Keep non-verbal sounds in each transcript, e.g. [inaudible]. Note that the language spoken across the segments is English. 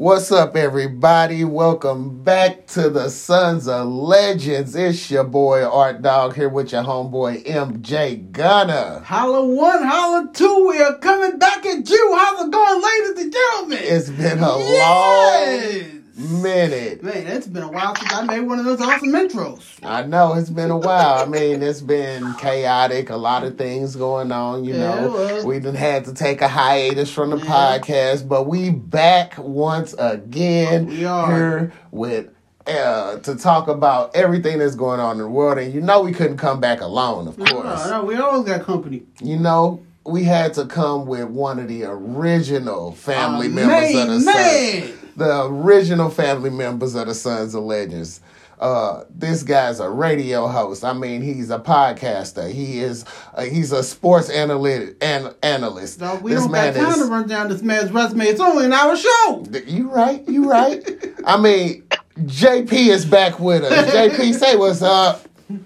What's up, everybody? Welcome back to the Sons of Legends. It's your boy Art Dog here with your homeboy MJ Gunner. Holla one, holla two. We are coming back at you. How's it going, ladies and gentlemen? It's been a Yes! long minute. Man, it's been a while since I made one of those awesome intros. I know it's been a while. I mean, it's been chaotic. A lot of things going on. You Yeah, know, we done had to take a hiatus from the Yeah. podcast, but we back once again We are. here with uh, to talk about everything that's going on in the world. And you know, we couldn't come back alone, of course. No, no, we always got company. You know, we had to come with one of the original family Uh, members of the man. The original family members of the Sons of Legends. Uh, this guy's a radio host. I mean, he's a podcaster. He is. Uh, he's a sports analytic an, analyst. No, we this don't man got time is. to run down this man's resume. It's only an hour show. You right. You right. I mean, JP is back with us. JP, say what's up. you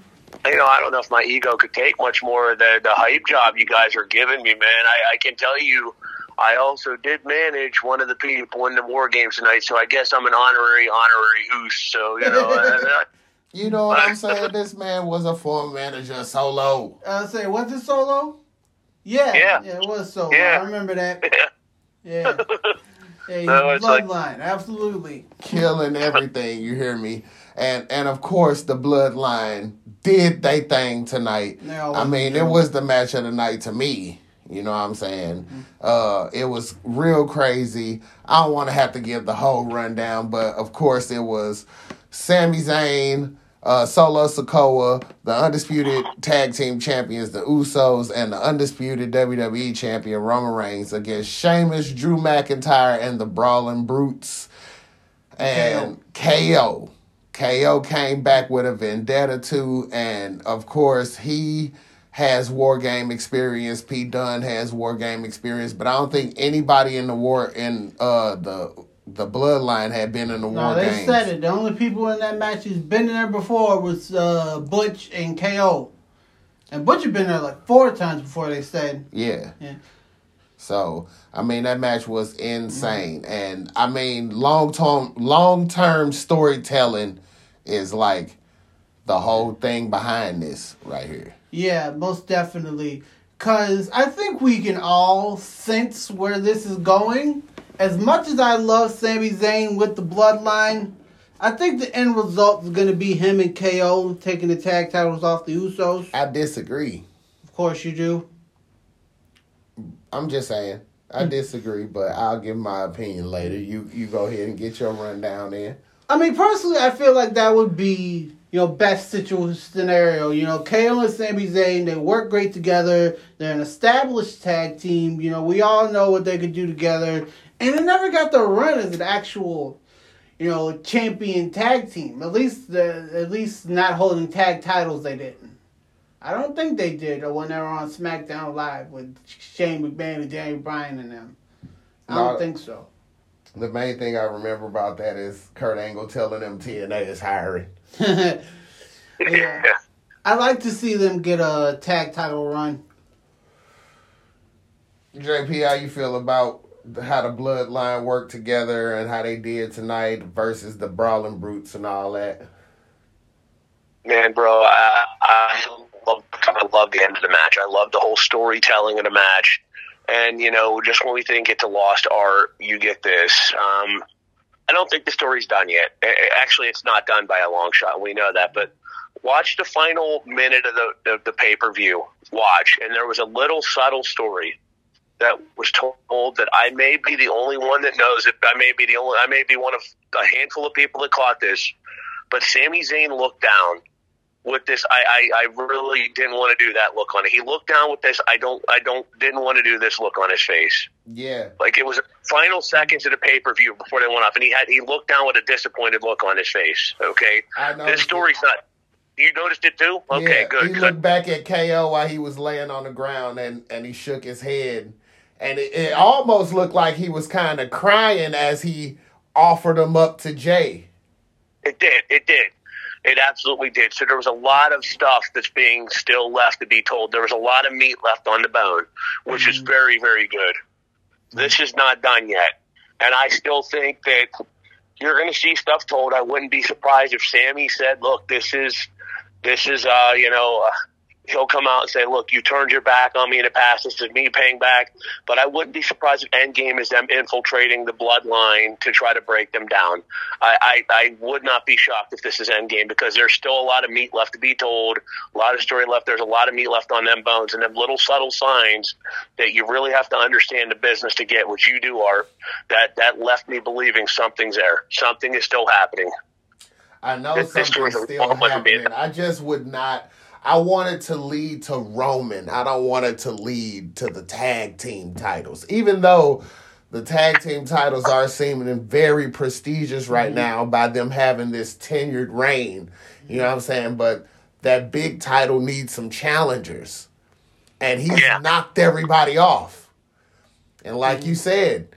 know, I don't know if my ego could take much more of the, the hype job you guys are giving me, man. I, I can tell you, I also did manage one of the people in the war games tonight, so I guess I'm an honorary, honorary oos. So, you know, [laughs] uh, You know what I'm [laughs] saying? This man was a former manager solo. Uh, say, was it solo? Yeah, Yeah. it was solo. Yeah. I remember that. [laughs] Yeah, yeah, he's No, it's like- bloodline, absolutely. killing everything. You hear me? And and of course the bloodline did they thing tonight. They I mean, do. it was the match of the night to me. You know what I'm saying? Uh, it was real crazy. I don't want to have to give the whole rundown, but of course it was Sami Zayn, uh, Solo Sikoa, the undisputed tag team champions, the Usos, and the undisputed WWE champion Roman Reigns against Sheamus, Drew McIntyre, and the Brawling Brutes and KO. KO came back with a vendetta too, and of course he has war game experience. Pete Dunne has war game experience, but I don't think anybody in the war in uh the the bloodline had been in the No, war they games. said it. The only people in that match who's been in there before was uh, Butch and KO. And Butch had been there like four times before they said. Yeah. Yeah. So I mean that match was insane, and I mean long term long term storytelling is like the whole thing behind this right here. Yeah, most definitely. Because I think we can all sense where this is going. As much as I love Sami Zayn with the bloodline, I think the end result is going to be him and KO taking the tag titles off the Usos. I disagree. Of course you do. I'm just saying. I hmm. disagree, but I'll give my opinion later. You you go ahead and get your rundown in. I mean, personally, I feel like that would be, you know, best situation scenario. You know, KO and Sami Zayn, they work great together. They're an established tag team. You know, we all know what they could do together. And they never got the run as an actual, you know, champion tag team. At least, the, at least not holding tag titles, they didn't. I don't think they did or when they were on SmackDown Live with Shane McMahon and Daniel Bryan and them. I don't No. think so. The main thing I remember about that is Kurt Angle telling them TNA is hiring. [laughs] yeah. [laughs] yeah. I'd like to see them get a tag title run. JP, how you feel about how the bloodline worked together and how they did tonight versus the brawling brutes and all that? Man, bro, I, I love, I love the end of the match. I love the whole storytelling of the match. And, you know, just when we think it's a lost art, you get this. Um, I don't think the story's done yet. Actually, it's not done by a long shot. We know that. But watch the final minute of the, the, the pay per view. Watch. And there was a little subtle story that was told that I may be the only one that knows it. I may be the only, I may be one of a handful of people that caught this. But Sami Zayn looked down with this. I, I, I really didn't want to do that look on it. He looked down with this. I don't, I don't, didn't want to do this look on his face. Yeah. Like it was final seconds of the pay per view before they went off, and he had he looked down with a disappointed look on his face. Okay, I know. this story's not. You noticed it too? Okay, yeah, good. He good. looked back at KO while he was laying on the ground and, and he shook his head. And it, it almost looked like he was kind of crying as he offered him up to Jey. It did. It did. It absolutely did. So there was a lot of stuff that's being still left to be told. There was a lot of meat left on the bone, which is very, very good. This is not done yet. And I still think that you're going to see stuff told. I wouldn't be surprised if Sami said, "Look, this is this is uh, you know." Uh, he'll come out and say, "Look, you turned your back on me in the past. This is me paying back." But I wouldn't be surprised if Endgame is them infiltrating the bloodline to try to break them down. I, I, I would not be shocked if this is Endgame because there's still a lot of meat left to be told, a lot of story left. There's a lot of meat left on them bones, and them little subtle signs that you really have to understand the business to get, which you do, Art. That that left me believing something's there. Something is still happening. I know something's still happening. I just would not. I wanted to lead to Roman. I don't want it to lead to the tag team titles. Even though the tag team titles are seeming very prestigious right mm-hmm. now by them having this tenured reign. You know what I'm saying? But that big title needs some challengers. And he's yeah. knocked everybody off. And like mm-hmm. you said,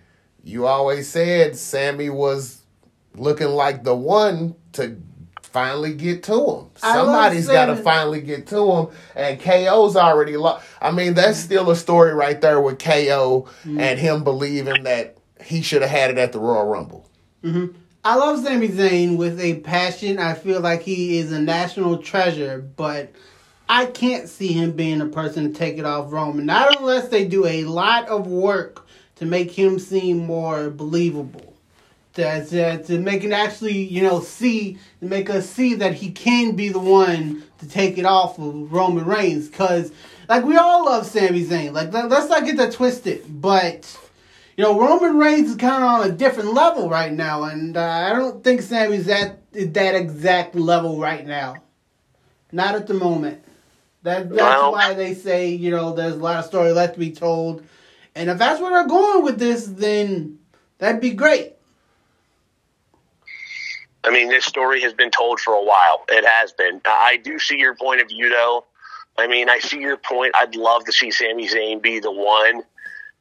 you always said Sami was looking like the one to finally get to him. Somebody's got to finally get to him, and KO's already lost. I mean, that's still a story right there with KO mm-hmm. and him believing that he should have had it at the Royal Rumble. Mm-hmm. I love Sami Zayn with a passion. I feel like he is a national treasure, but I can't see him being a person to take it off Roman. Not unless they do a lot of work to make him seem more believable to, to, to make it actually, you know, see, to make us see that he can be the one to take it off of Roman Reigns. Because, like, we all love Sami Zayn. Like, let's not get that twisted. But, you know, Roman Reigns is kind of on a different level right now. And uh, I don't think Sami's at that exact level right now. Not at the moment. That, that's well, why they say, you know, there's a lot of story left to be told. And if that's where they're going with this, then that'd be great. I mean, this story has been told for a while. It has been. I do see your point of view, though. I mean, I see your point. I'd love to see Sami Zayn be the one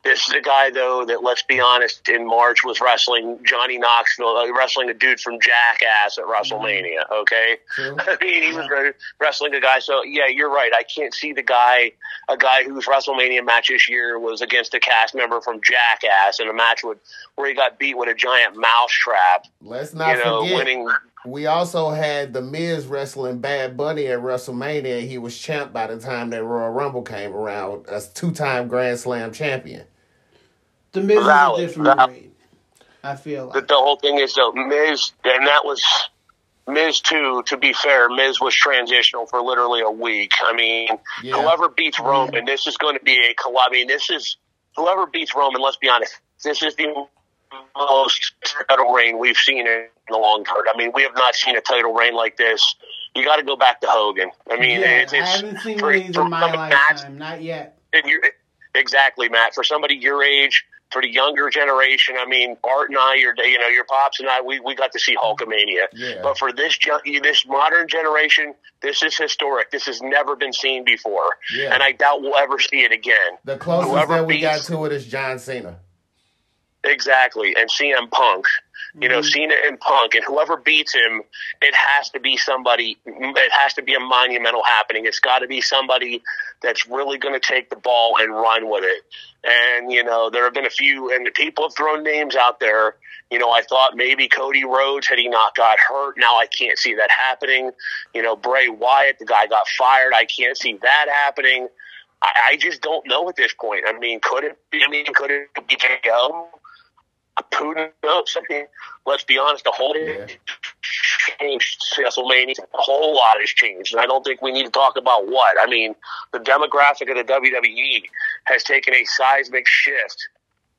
this is a guy, though, that let's be honest, in March was wrestling Johnny Knoxville, uh, wrestling a dude from Jackass at WrestleMania. Okay, [laughs] I mean he was wrestling a guy. So yeah, you're right. I can't see the guy, a guy whose WrestleMania match this year was against a cast member from Jackass in a match with where he got beat with a giant mousetrap. Let's not you know, forget. Winning, we also had the Miz wrestling Bad Bunny at WrestleMania. He was champ by the time that Royal Rumble came around, a two-time Grand Slam champion. The Miz valid, is a different valid. breed. I feel like. the, the whole thing is though Miz, and that was Miz too. To be fair, Miz was transitional for literally a week. I mean, yeah. whoever beats Roman, yeah. this is going to be a collab. I mean, this is whoever beats Roman. Let's be honest, this is the most title reign we've seen in a long time. I mean, we have not seen a title reign like this. You got to go back to Hogan. I mean, yeah, it's, it's, I haven't seen for, these in my lifetime, not yet. Exactly, Matt. For somebody your age, for the younger generation, I mean, Art and I, your you know, your pops and I, we, we got to see Hulkamania. Yeah. But for this this modern generation, this is historic. This has never been seen before, yeah. and I doubt we'll ever see it again. The closest Whoever that we beats, got to it is John Cena. Exactly, and CM Punk. You know, mm-hmm. Cena and Punk, and whoever beats him, it has to be somebody. It has to be a monumental happening. It's got to be somebody that's really going to take the ball and run with it. And you know, there have been a few, and people have thrown names out there. You know, I thought maybe Cody Rhodes had he not got hurt. Now I can't see that happening. You know, Bray Wyatt, the guy got fired. I can't see that happening. I, I just don't know at this point. I mean, could it be? I mean, could it be JO? Putin knows. I mean, let's be honest, the whole yeah. changed WrestleMania. A whole lot has changed, and I don't think we need to talk about what. I mean, the demographic of the WWE has taken a seismic shift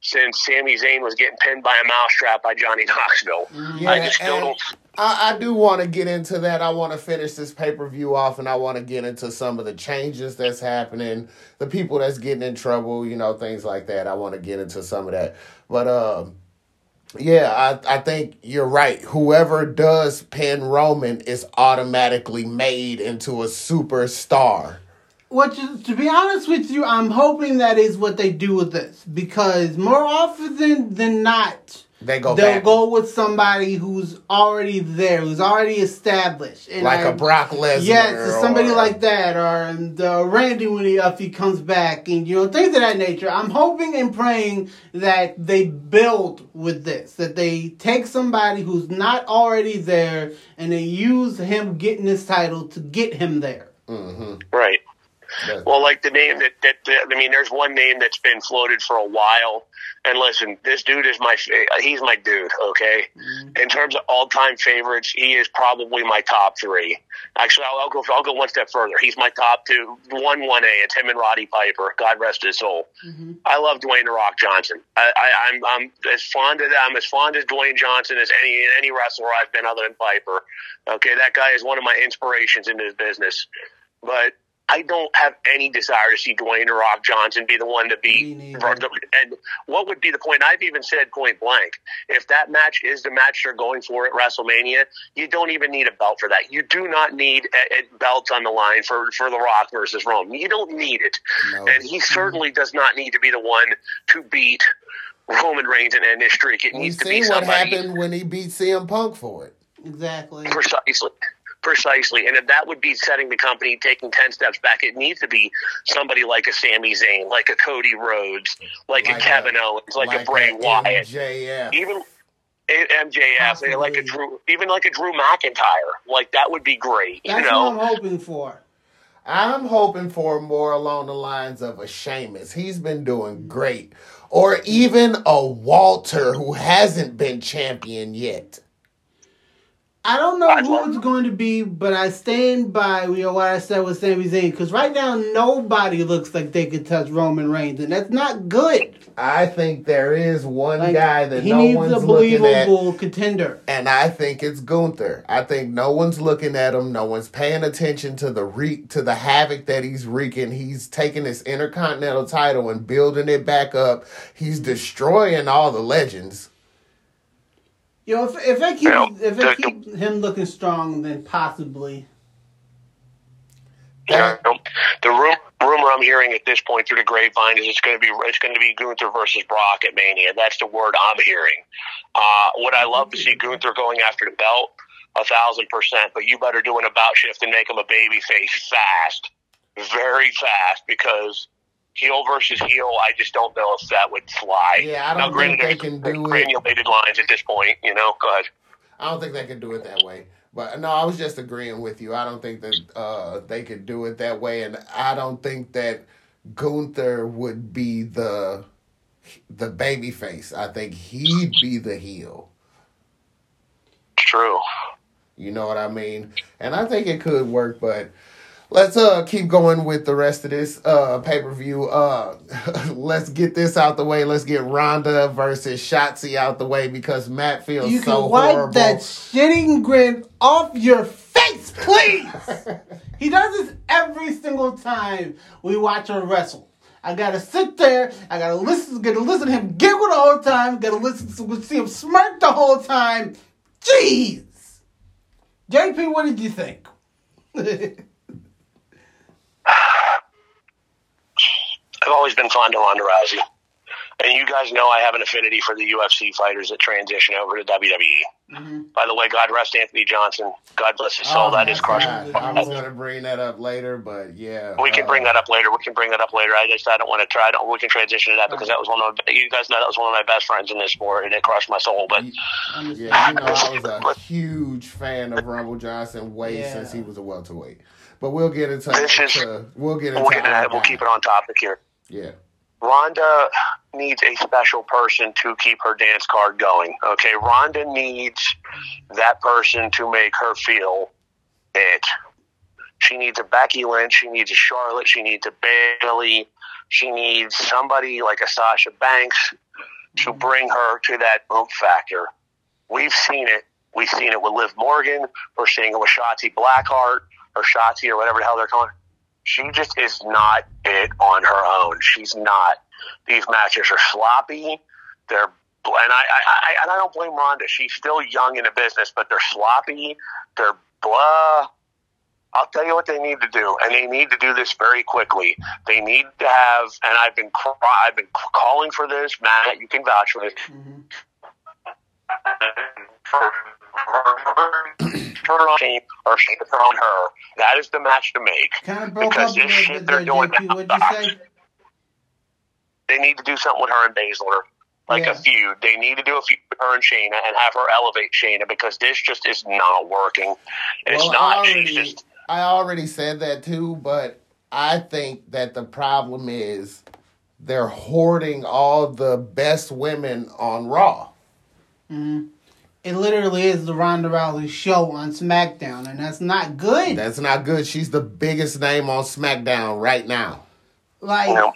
since Sami Zayn was getting pinned by a mousetrap by Johnny Knoxville. Yeah, I just still don't. I, I do want to get into that. I want to finish this pay per view off, and I want to get into some of the changes that's happening, the people that's getting in trouble, you know, things like that. I want to get into some of that, but um yeah, I, I think you're right. Whoever does pin Roman is automatically made into a superstar. To, to be honest with you, I'm hoping that is what they do with this because more often than, than not, They go they'll back. go with somebody who's already there, who's already established. And like a a Brock Lesnar. Yes, it's somebody or- like that, or and, uh, Randy when he if he comes back, and you know things of that nature. I'm hoping and praying that they build with this, that they take somebody who's not already there, and they use him getting this title to get him there. Mhm. Right. But- Well, like the name that, that, that I mean, there's one name that's been floated for a while. And listen, this dude is my he's my dude, okay? Mm-hmm. In terms of all time favorites, he is probably my top three. Actually, I'll, I'll go, I'll go one step further. He's my top two, one, 1A. It's him and Roddy Piper. God rest his soul. Mm-hmm. I love Dwayne The Rock Johnson. I, I, I'm, I'm as fond of I'm as fond as Dwayne Johnson as any, any wrestler I've been other than Piper. Okay. That guy is one of my inspirations in this business. But I don't have any desire to see Dwayne or Rock Johnson be the one to Me beat. And what would be the point? I've even said point blank. If that match is the match they're going for at WrestleMania, you don't even need a belt for that. You do not need a, a belts on the line for, for The Rock versus Roman. You don't need it. No. And he certainly does not need to be the one to beat Roman Reigns and end this streak. It We've needs to be seen what somebody happened when he beat CM Punk for it. Exactly. precisely. Precisely. And if that would be setting the company, taking 10 steps back, it needs to be somebody like a Sami Zayn, like a Cody Rhodes, like, Like a Kevin a- Owens, like, a Bray a Wyatt, MJF. even MJF, Possibly. like a Drew, even like a Drew McIntyre. Like that would be great. That's you know, what I'm hoping for. I'm hoping for more along the lines of a Sheamus. He's been doing great. Or even a Walter who hasn't been champion yet. I don't know who it's going to be, but I stand by you know what I said with Sami Zayn because right now nobody looks like they could touch Roman Reigns, and that's not good. I think there is one Like, guy that he no needs one's a looking at. believable contender. And I think it's Gunther. I think no one's looking at him. No one's paying attention to the re- to the havoc that he's wreaking. He's taking this intercontinental title and building it back up. He's destroying all the legends. You know, if if I keep if I keep him looking strong, then possibly. Yeah, the room, rumor I'm hearing at this point through the grapevine is it's going to be it's going to be Gunther versus Brock at Mania. That's the word I'm hearing. Uh, would I love to see Gunther going after the belt? A thousand percent. But you better do an about shift and make him a baby face fast, very fast, because heel versus heel. I just don't know if that would fly. Yeah, I don't granted, think they can do it. granulated lines at this point. You know, go ahead. I don't think they can do it that way. But no, I was just agreeing with you. I don't think that uh, they could do it that way, and I don't think that Gunther would be the the baby face. I think he'd be the heel. True. You know what I mean? And I think it could work, but let's uh keep going with the rest of this uh pay per view. Uh, [laughs] let's get this out the way. Let's get Ronda versus Shotzi out the way because Matt feels You so can wipe horrible. that shitting grin off your face, please. [laughs] he does this every single time we watch her wrestle. I gotta sit there. I gotta listen. Gotta listen to him giggle the whole time. Gotta listen to see him smirk the whole time. Jeez. JP, what did you think? [laughs] I've always been fond of Ronda Rousey. And you guys know I have an affinity for the UFC fighters that transition over to WWE. By the way, God rest Anthony Johnson. God bless his soul. Oh, that is crushing. I was gonna bring that up later, but yeah, We can uh, bring that up later. We can bring that up later. I just I don't want to try. I don't, we can transition to that because that was one of you guys know that was one of my best friends in this sport, and it crushed my soul. But Yeah, you know, I was a [laughs] huge fan of Rumble Johnson way Yeah. since he was a welterweight. But we'll get into, This is- to we'll get into we'll get to that. We'll keep it on topic here. Yeah, Ronda needs a special person to keep her dance card going. Okay, Ronda needs that person to make her feel it. She needs a Becky Lynch. She needs a Charlotte. She needs a Bayley. She needs somebody like a Sasha Banks to bring her to that boom factor. We've seen it. We've seen it with Liv Morgan. We're seeing it with Shotzi Blackheart or Shotzi or whatever the hell they're calling. her. She just is not it on her own. She's not. These matches are sloppy. They're and I, I, I and I don't blame Ronda. She's still young in the business, but they're sloppy. They're blah. I'll tell you what they need to do, and they need to do this very quickly. They need to have, and I've been I've been calling for this. Matt, you can vouch for this. turn on Shane or Shane turn on her. That is the match to make. Kind of Because this shit they're doing JP. What'd you say? [laughs] They need to do something with her and Baszler. Like Yeah. a feud. They need to do a feud with her and Shayna and have her elevate Shayna because this just is not working. It's Well, not. I She's already, just I already said that too, but I think that the problem is they're hoarding all the best women on Raw. Mm-hmm. It literally is the Ronda Rousey show on SmackDown, and that's not good. That's not good. She's the biggest name on SmackDown right now. like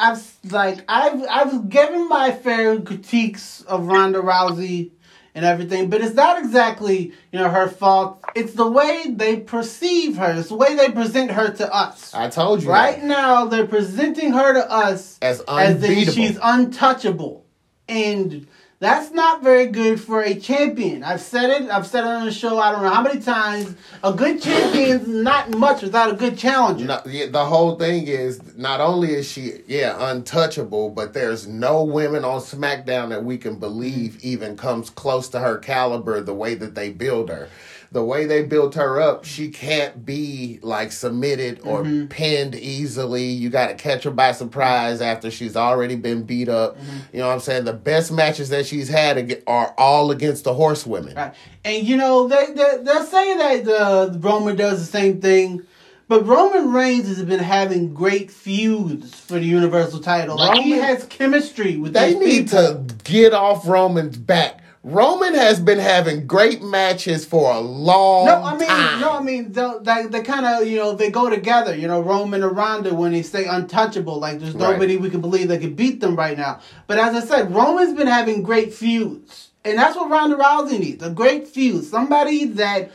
I've like I've I've given my fair critiques of Ronda Rousey and everything, but it's not exactly you know her fault. It's the way they perceive her. It's the way they present her to us. I told you Right that. now, they're presenting her to us as as in unbeatable. she's untouchable, and that's not very good for a champion. I've said it. I've said it on the show. I don't know how many times. A good champion's not much without a good challenger. No, yeah, the whole thing is not only is she yeah untouchable, but there's no women on SmackDown that we can believe even comes close to her caliber. The way that they build her, the way they built her up, she can't be like submitted or pinned easily. You got to catch her by surprise after she's already been beat up. You know what I'm saying? The best matches that she's had are all against the horsewomen. Right. And you know, they, they they're saying that uh, Roman does the same thing, but Roman Reigns has been having great feuds for the Universal title. Like he has chemistry with They need people. to get off Roman's back. Roman has been having great matches for a long No, I mean, time. no, I mean, they, they, they kind of, you know, they go together. You know, Roman and Ronda when they say untouchable, like there's Right. nobody we can believe that could beat them right now. But as I said, Roman's been having great feuds, and that's what Ronda Rousey needs—a great feud, somebody that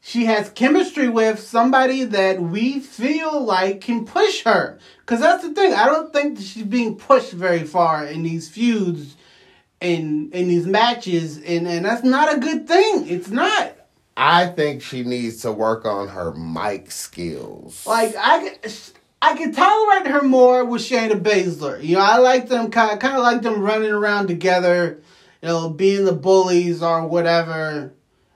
she has chemistry with, somebody that we feel like can push her. Because that's the thing. I don't think she's being pushed very far in these feuds, in in these matches, and and that's not a good thing. It's not. I think she needs to work on her mic skills. Like I, could- I could tolerate her more with Shayna Baszler. You know, I like them kind, kind of like them running around together. You know, being the bullies or whatever.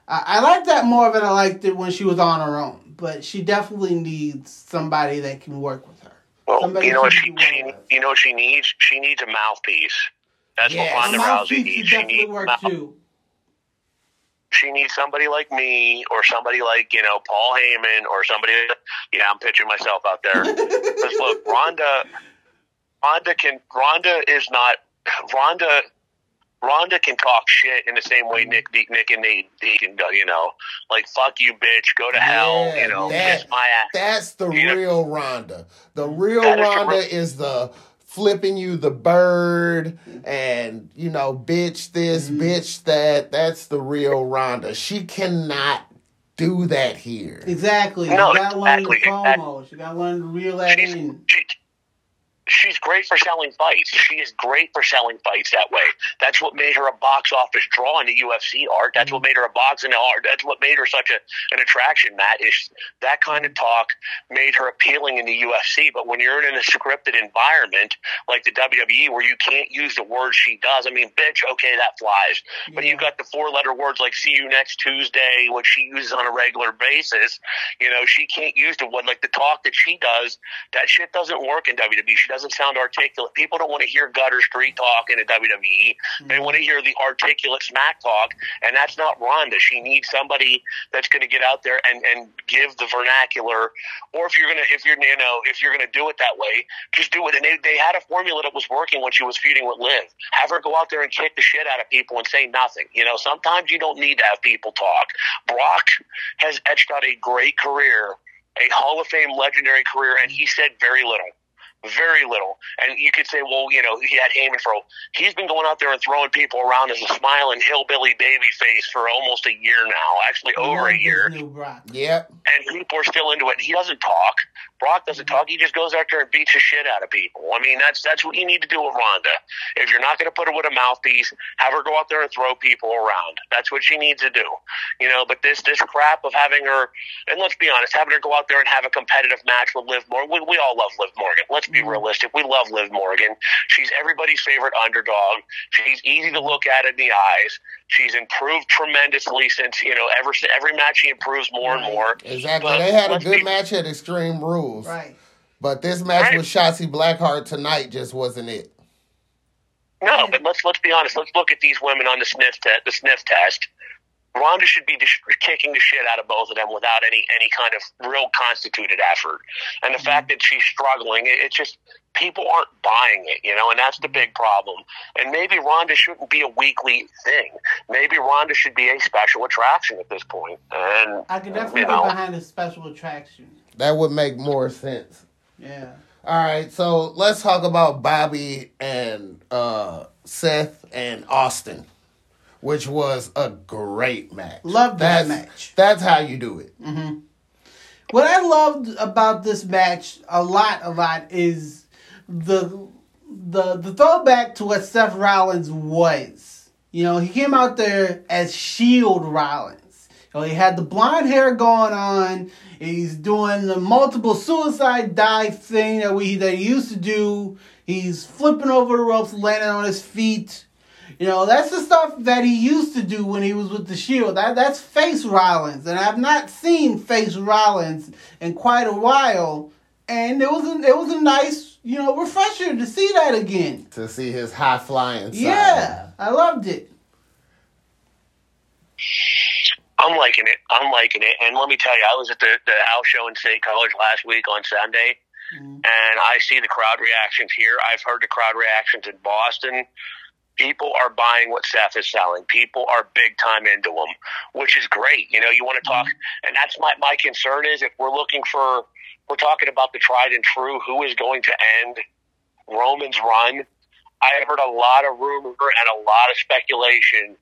I, I like that more than I liked it when she was on her own. But she definitely needs somebody that can work with her. well, Somebody you know what she she, can she work with. you know what she needs? She needs a mouthpiece. That's Yes. what Ronda Rousey needs. She needs work mouth- too. she needs somebody like me or somebody like you know Paul Heyman or somebody. Yeah, I'm pitching myself out there. [laughs] Because look, Ronda, Ronda can. Ronda is not. Ronda. Ronda can talk shit in the same way Nick, Nick and Nate Nate can go. You know, like fuck you, bitch, go to hell. Yeah, You know, that- kiss my ass. That's the Yeah. real Ronda. The real is Ronda real- is the flipping you the bird and you know bitch this Mm-hmm. bitch that that's the real Ronda she cannot do that here Exactly. No, you got to learn the exactly, promos. You got to learn to reel that She's, in. she, she's great for selling fights. She is great for selling fights that way. That's what made her a box office draw in the UFC art. That's what made her a boxing art. That's what made her such a, an attraction, Matt, is that kind of talk made her appealing in the UFC. But when you're in a scripted environment like the WWE where you can't use the words she does, I mean, bitch, okay, that flies. But you've got the four letter words like see you next Tuesday, which she uses on a regular basis. You know, she can't use the one like the talk that she does. That shit doesn't work in WWE. She doesn't sound articulate. People don't want to hear gutter street talk in a WWE. They mm-hmm. want to hear the articulate smack talk, and that's not Ronda. She needs somebody that's going to get out there and and give the vernacular. Or if you're gonna if you're you know if you're gonna do it that way, just do it. And they they had a formula that was working when she was feuding with Liv. Have her go out there and kick the shit out of people and say nothing. You know, sometimes you don't need to have people talk. Brock has etched out a great career, a Hall of Fame legendary career, and he said very little. Very little. And you could say, well, you know, he had Heyman for. He's been going out there and throwing people around as a smiling hillbilly baby face for almost a year now. Actually, over a year New yep and people are still into it. He doesn't talk. Brock doesn't talk. He just goes out there and beats the shit out of people. I mean, that's that's what you need to do with Ronda. If you're not going to put her with a mouthpiece, have her go out there and throw people around. That's what she needs to do. You know, but this this crap of having her, and let's be honest, having her go out there and have a competitive match with Liv Morgan. We, we all love Liv Morgan. Let's be realistic. We love Liv Morgan. She's everybody's favorite underdog. She's easy to look at in the eyes. She's improved tremendously since you know ever every match she improves more Right. and more. Exactly. But they had a good be- match at Extreme Rules. Right. But this match Right. with Shotzi Blackheart tonight just wasn't it. No, but let's let's be honest. Let's look at these women on the sniff test. The sniff test. Ronda should be just kicking the shit out of both of them without any any kind of real constituted effort. And the Mm-hmm. fact that she's struggling, it, it's just people aren't buying it, you know, and that's the big problem. And maybe Ronda shouldn't be a weekly thing. Maybe Ronda should be a special attraction at this point. And I can definitely you get behind a special attraction. That would make more sense. Yeah. All right, so let's talk about Bobby and uh, Seth and Austin, which was a great match. Loved that match. That's how you do it. Mm-hmm. What I loved about this match a lot, a lot is the the the throwback to what Seth Rollins was. You know, he came out there as Shield Rollins. You know, he had the blonde hair going on. He's doing the multiple suicide dive thing that we that he used to do. He's flipping over the ropes, landing on his feet. You know, that's the stuff that he used to do when he was with the Shield. That that's face Rollins, and I've not seen face Rollins in quite a while. And it was a, it was a nice, you know, refresher to see that again. To see his high flying side. Yeah, I loved it. I'm liking it. I'm liking it. And let me tell you, I was at the, the house show in State College last week on Sunday, Mhm. and I see the crowd reactions here. I've heard the crowd reactions in Boston. People are buying what Seth is selling. People are big time into him, which is great. You know, you want to talk, mm-hmm. and that's my my concern is if we're looking for, we're talking about the tried and true. Who is going to end Roman's run? I have heard a lot of rumor and a lot of speculation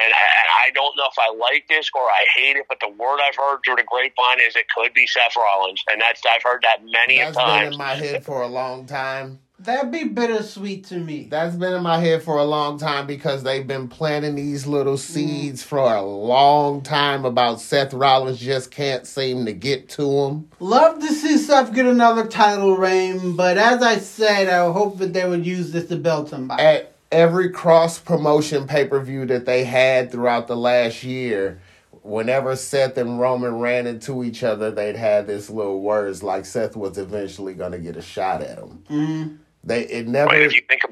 and, and I don't know if I like this or I hate it, but the word I've heard through the grapevine is it could be Seth Rollins, and that's I've heard that many a That's been in my head for a long time. That'd be bittersweet to me. That's been in my head for a long time because they've been planting these little Mm. seeds for a long time about Seth Rollins just can't seem to get to him. Love to see Seth get another title reign, but as I said, I hope that they would use this to belt him by. At every cross promotion pay per view that they had throughout the last year, whenever Seth and Roman ran into each other, they'd have this little words like Seth was eventually going to get a shot at him. Mhm. They it never But if you think, of,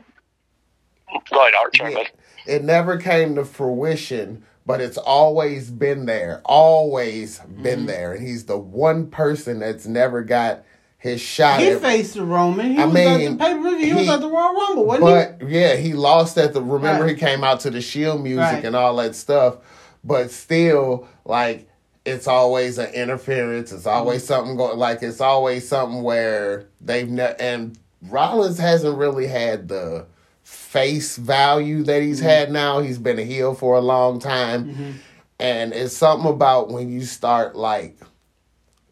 go ahead, Art. Sorry, Yeah. bud. It never came to fruition, but it's always been there. Always Mm-hmm. been there. And he's the one person that's never got his shot He at faced the Roman. He I was mean, at the pay per view. He, was he- at the Royal Rumble, wasn't he? But yeah, he lost at the remember Right. he came out to the Shield music Right. and all that stuff. But still, like it's always an interference. It's always Mm-hmm. something going like it's always something where they've ne- and Rollins hasn't really had the face value that he's Mm-hmm. had now. He's been a heel for a long time. Mm-hmm. And it's something about when you start like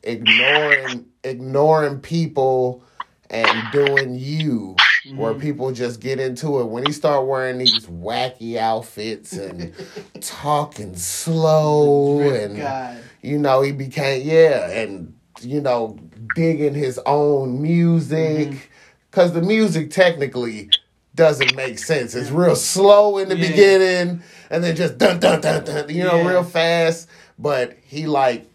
ignoring ignoring people and doing you where mm-hmm. people just get into it when he start wearing these wacky outfits and [laughs] talking slow and God. you know he became yeah and you know digging his own music mm-hmm. Because the music technically doesn't make sense it's real slow in the Yeah. beginning and then just dun dun dun dun you know Yeah. real fast but he like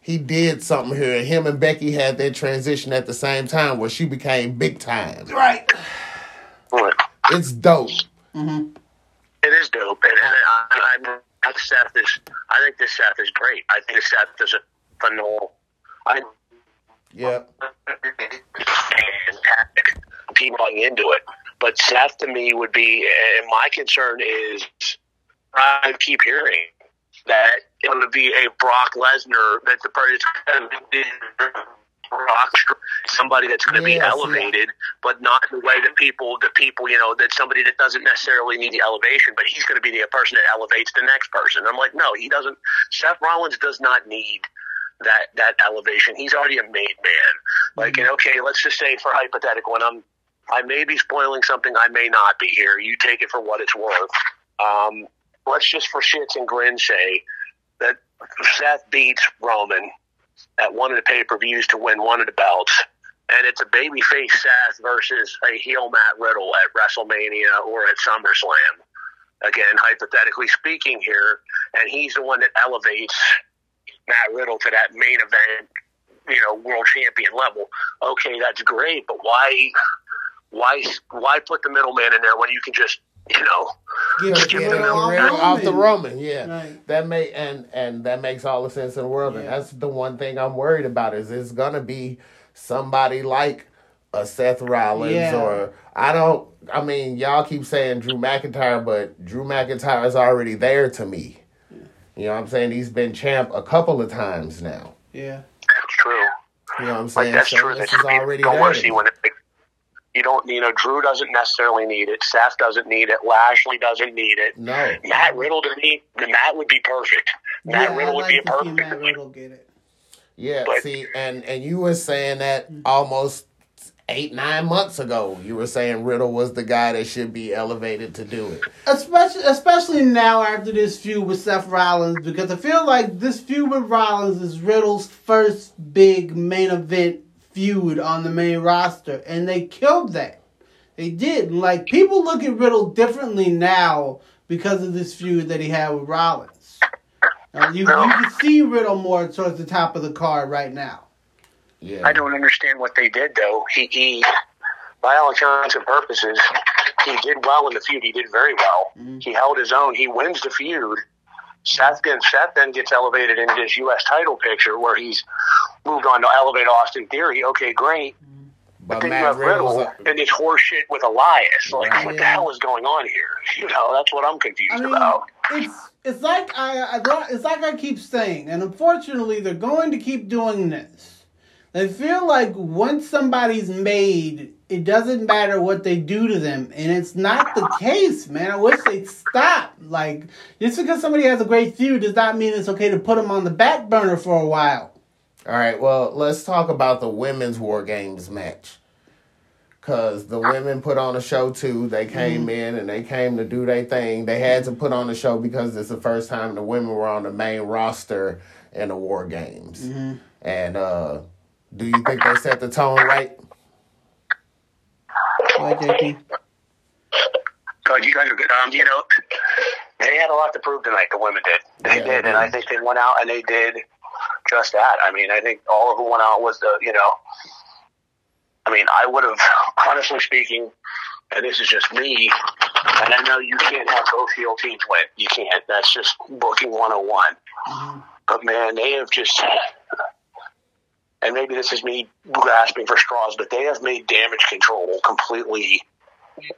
he did something here. Him and Becky had their transition at the same time where she became big time. Right. It's dope. Mm-hmm. It is dope, and, and I, I'm I think Seth is. I think this Seth is great. I think this Seth is a phenomenal. I Yep. [laughs] people into it. But Seth to me would be, and my concern is, I keep hearing that it would be a Brock Lesnar that the person Brock, somebody that's going to Yes, be yeah. elevated, but not in the way that people, the people, you know, that somebody that doesn't necessarily need the elevation, but he's going to be the person that elevates the next person. I'm like, no, he doesn't. Seth Rollins does not need that that elevation. He's already a made man. Like, mm-hmm. and okay, let's just say for hypothetical, and I'm I may be spoiling something, I may not be here. You take it for what it's worth. Um, let's just for shits and grins say that Seth beats Roman at one of the pay per views to win one of the belts. and it's a babyface Seth versus a heel Matt Riddle at WrestleMania or at SummerSlam. Again, hypothetically speaking here, and he's the one that elevates Matt Riddle to that main event, you know, world champion level. Okay, that's great, but why, why, why put the middleman in there when you can just, you know, Get, [laughs] Just get get rid rid of of Rid Roman. off the Roman, yeah. Right. That may and and that makes all the sense in the world. And that's the one thing I'm worried about is it's gonna be somebody like a Seth Rollins Yeah. or I don't. I mean, y'all keep saying Drew McIntyre, but Drew McIntyre is already there to me. You know what I'm saying? He's been champ a couple of times now. Yeah. That's true. You know what I'm Like saying? that's so true. this That's is already don't there. want to to see when it, you don't. You know, Drew doesn't necessarily need it. Seth doesn't need it. Lashley doesn't need it. No. Matt Riddle to me, Matt would be perfect. Matt yeah, Riddle I would like be a perfect. Matt Riddle get it. Yeah, But- see, and and you were saying that almost eight nine months ago. You were saying Riddle was the guy that should be elevated to do it. Especially, especially now after this feud with Seth Rollins, because I feel like this feud with Rollins is Riddle's first big main event feud on the main roster, and they killed that. They did. Like people look at Riddle differently now because of this feud that he had with Rollins. Uh, you, you can see Riddle more towards the top of the card right now. Yeah, I don't understand what they did though. He, he, by all accounts and purposes, he did well in the feud. He did very well. He held his own. He wins the feud. Seth gets Seth then gets elevated into this U.S. title picture where he's moved on to elevate Austin Theory. Okay, great. But then you have Riddle's Riddle and this horseshit with Elias. Like, Right. what the hell is going on here? [laughs] You know, that's what I'm confused I mean, about. it's it's like I, I it's like I keep saying, and unfortunately, they're going to keep doing this. They feel like once somebody's made, it doesn't matter what they do to them, and it's not the case, man. I wish they'd stop. Like just because somebody has a great feud does not mean it's okay to put them on the back burner for a while. All right, well, let's talk about the women's War Games match. Because the women put on a show too. They came Mm-hmm. in and they came to do their thing. They had to put on a show because it's the first time the women were on the main roster in the War Games. Mm-hmm. And uh, do you think they set the tone right? Right, JP? God, you guys are good. Um, you know, they had a lot to prove tonight. The women did. They Yeah, did, and I think they went out and they did just that. I mean, I think all of them went out was the, you know, I mean, I would have, honestly speaking, and this is just me, and I know you can't have both heel teams win. You can't. That's just booking 101. But man, they have just, and maybe this is me grasping for straws, but they have made damage control completely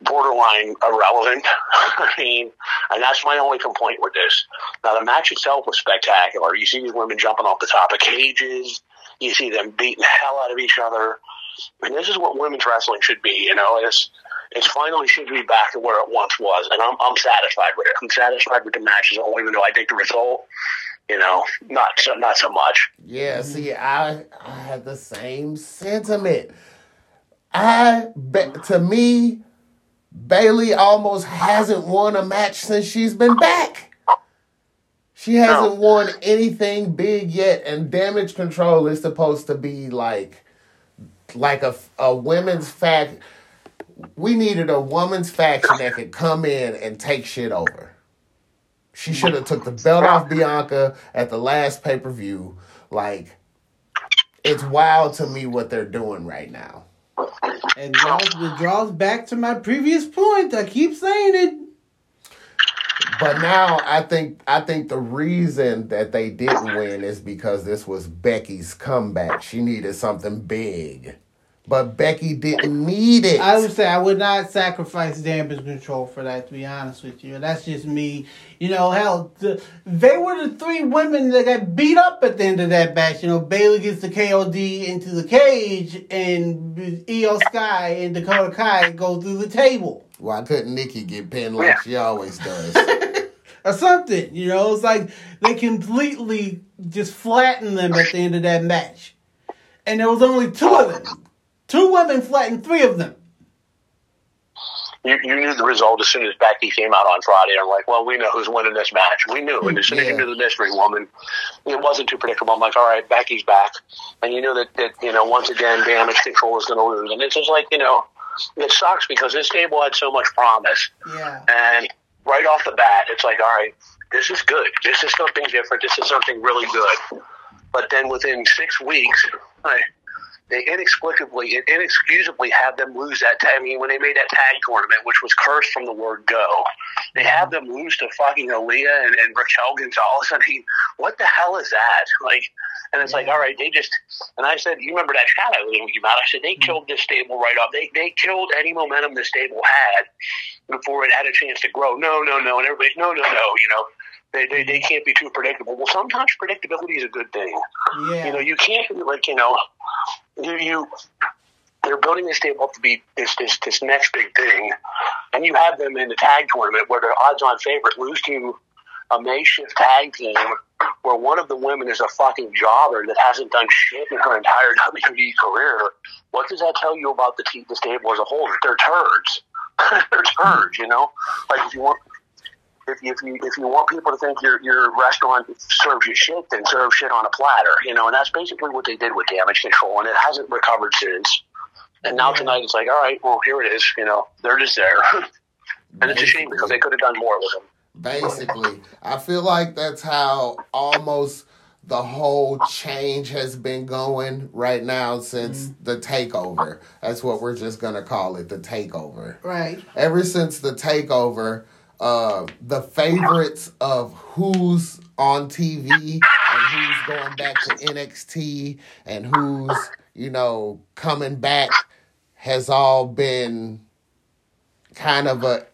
borderline irrelevant. [laughs] I mean, and that's my only complaint with this. Now, the match itself was spectacular. You see these women jumping off the top of cages. You see them beating the hell out of each other. And this is what women's wrestling should be. You know, it's it's finally should be back to where it once was, and I'm I'm satisfied with it. I'm satisfied with the matches, only even though I think the result, you know, not so not so much. Yeah, see, I I had the same sentiment. I to me, Bayley almost hasn't won a match since she's been back. She hasn't No. won anything big yet, and damage control is supposed to be like like a a women's fact. We needed a woman's faction that could come in and take shit over. She should have [laughs] took the belt off Bianca at the last pay per view. Like, it's wild to me what they're doing right now. And it draws back to my previous point. I keep saying it. But now I think I think the reason that they didn't win is because this was Becky's comeback. She needed something big. But Becky didn't need it. I would say I would not sacrifice damage control for that. To be honest with you, that's just me. You know, hell, the, they were the three women that got beat up at the end of that match. You know, Bayley gets the KOD into the cage, and Iyo Sky and Dakota Kai go through the table Why couldn't Nikki get pinned like she always does? [laughs] or something. You know, it's like they completely just flattened them at the end of that match, and there was only two of them. Two women flattened three of them. you, you knew the result as soon as Becky came out on Friday. I'm like, well, we know who's winning this match. We knew. And as soon as you knew the mystery woman, it wasn't too predictable. I'm like, all right, Becky's back. And you knew that, that you know, once again, damage control is going to lose. And it's just like, you know, it sucks because this stable had so much promise. Yeah. And right off the bat, it's like, all right, this is good. This is something different. This is something really good. But then within six weeks, I, they inexplicably, and inexcusably have them lose that. Tag, I mean, when they made that tag tournament, which was cursed from the word go, they have them lose to fucking Aliyah and, and Raquel Gonzalez. I mean, what the hell is that? Like, and it's like, all right, they just. And I said, you remember that chat I was with you about? I said they mm-hmm. killed this stable right off. They they killed any momentum this stable had before it had a chance to grow. No, no, no, and everybody's no, no, no. You know, they they, they can't be too predictable. Well, sometimes predictability is a good thing. Yeah. You know, you can't be like you know, you you they're building this stable up to be this this this next big thing, and you have them in the tag tournament where they're odds-on favorite lose to a makeshift tag team where one of the women is a fucking jobber that hasn't done shit in her entire [laughs] WWE career. What does that tell you about the team, the stable as a whole? That they're turds. [laughs] they're turds. You know, like if you want. If you, if you if you want people to think your your restaurant serves you shit, then serve shit on a platter, you know, and that's basically what they did with damage control, and it hasn't recovered since. And now Yeah. tonight it's like, all right, well here it is, you know, they're just there, [laughs] and it's a shame because they could have done more with them. Basically, I feel like that's how almost the whole change has been going right now since Mm-hmm. the takeover. That's what we're just gonna call it, the takeover. right. Ever since the takeover, uh, the favorites of who's on TV and who's going back to NXT and who's you know coming back has all been kind of a,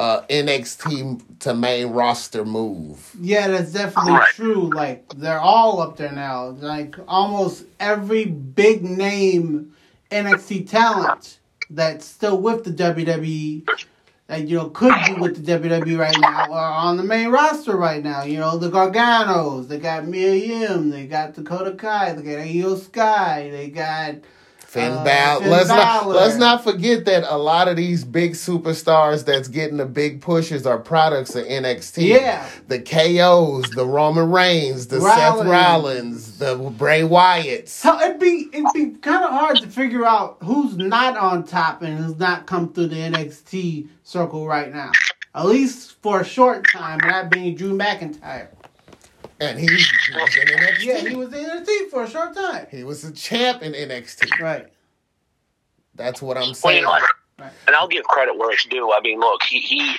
a NXT to main roster move. Yeah, that's definitely true. Like they're all up there now. Like almost every big name NXT talent that's still with the WWE that you know could be with the WWE right now are on the main roster right now. You know the Garganos, they got Mia Yim, they got Dakota Kai, they got Iyo Sky, they got Finn Uh, Balor. Finn let's not let's not forget that a lot of these big superstars that's getting the big pushes are products of NXT. Yeah. the KOs, the Roman Reigns, the Seth Rollins. Rollins, the Bray Wyatts. So it'd be it'd be kind of hard to figure out who's not on top and who's not come through the NXT circle right now. At least for a short time, that being Drew McIntyre. And he, he was in NXT. Yeah, he was in NXT for a short time. He was a champ in NXT. Right. That's what I'm Well, you saying. know, Right. and I'll give credit where it's due. I mean, look, he, he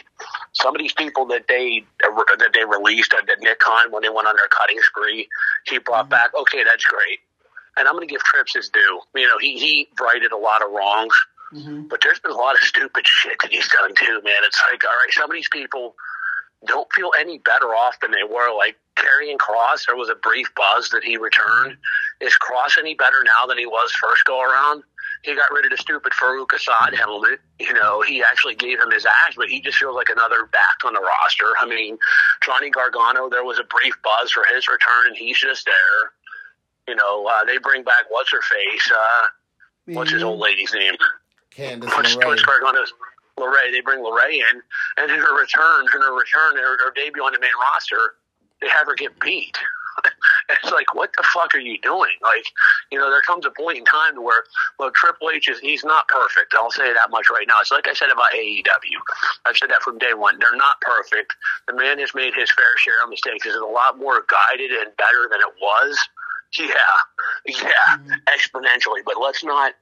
some of these people that they uh, that they released uh, at the Nick Khan when they went on their cutting spree, he brought mm-hmm. back. Okay, that's great, and I'm going to give Trips his due. You know, he he righted a lot of wrongs, hmm but there's been a lot of stupid shit that he's done too, man. It's like, all right, some of these people don't feel any better off than they were. Like Karrion Cross, there was a brief buzz that he returned. Is Cross any better now than he was first go around? He got rid of the stupid Farouk Assad helmet. You know, he actually gave him his axe, but he just feels like another back on the roster. I mean, Johnny Gargano, there was a brief buzz for his return, and he's just there. You know, uh, they bring back what's her face? Uh, what's his old lady's name? Candice What's, LeRae. what's Gargano's? LeRae. They bring LeRae in, and in her return, in her return, her, her debut on the main roster, they have her get beat. [laughs] it's like, what the fuck are you doing? Like, you know, there comes a point in time where, look, Triple H is he's not perfect. I'll say that much right now. It's like I said about AEW. I've said that from day one. They're not perfect. The man has made his fair share of mistakes. Is it a lot more guided and better than it was? Yeah, [laughs] yeah, mm-hmm. exponentially. But let's not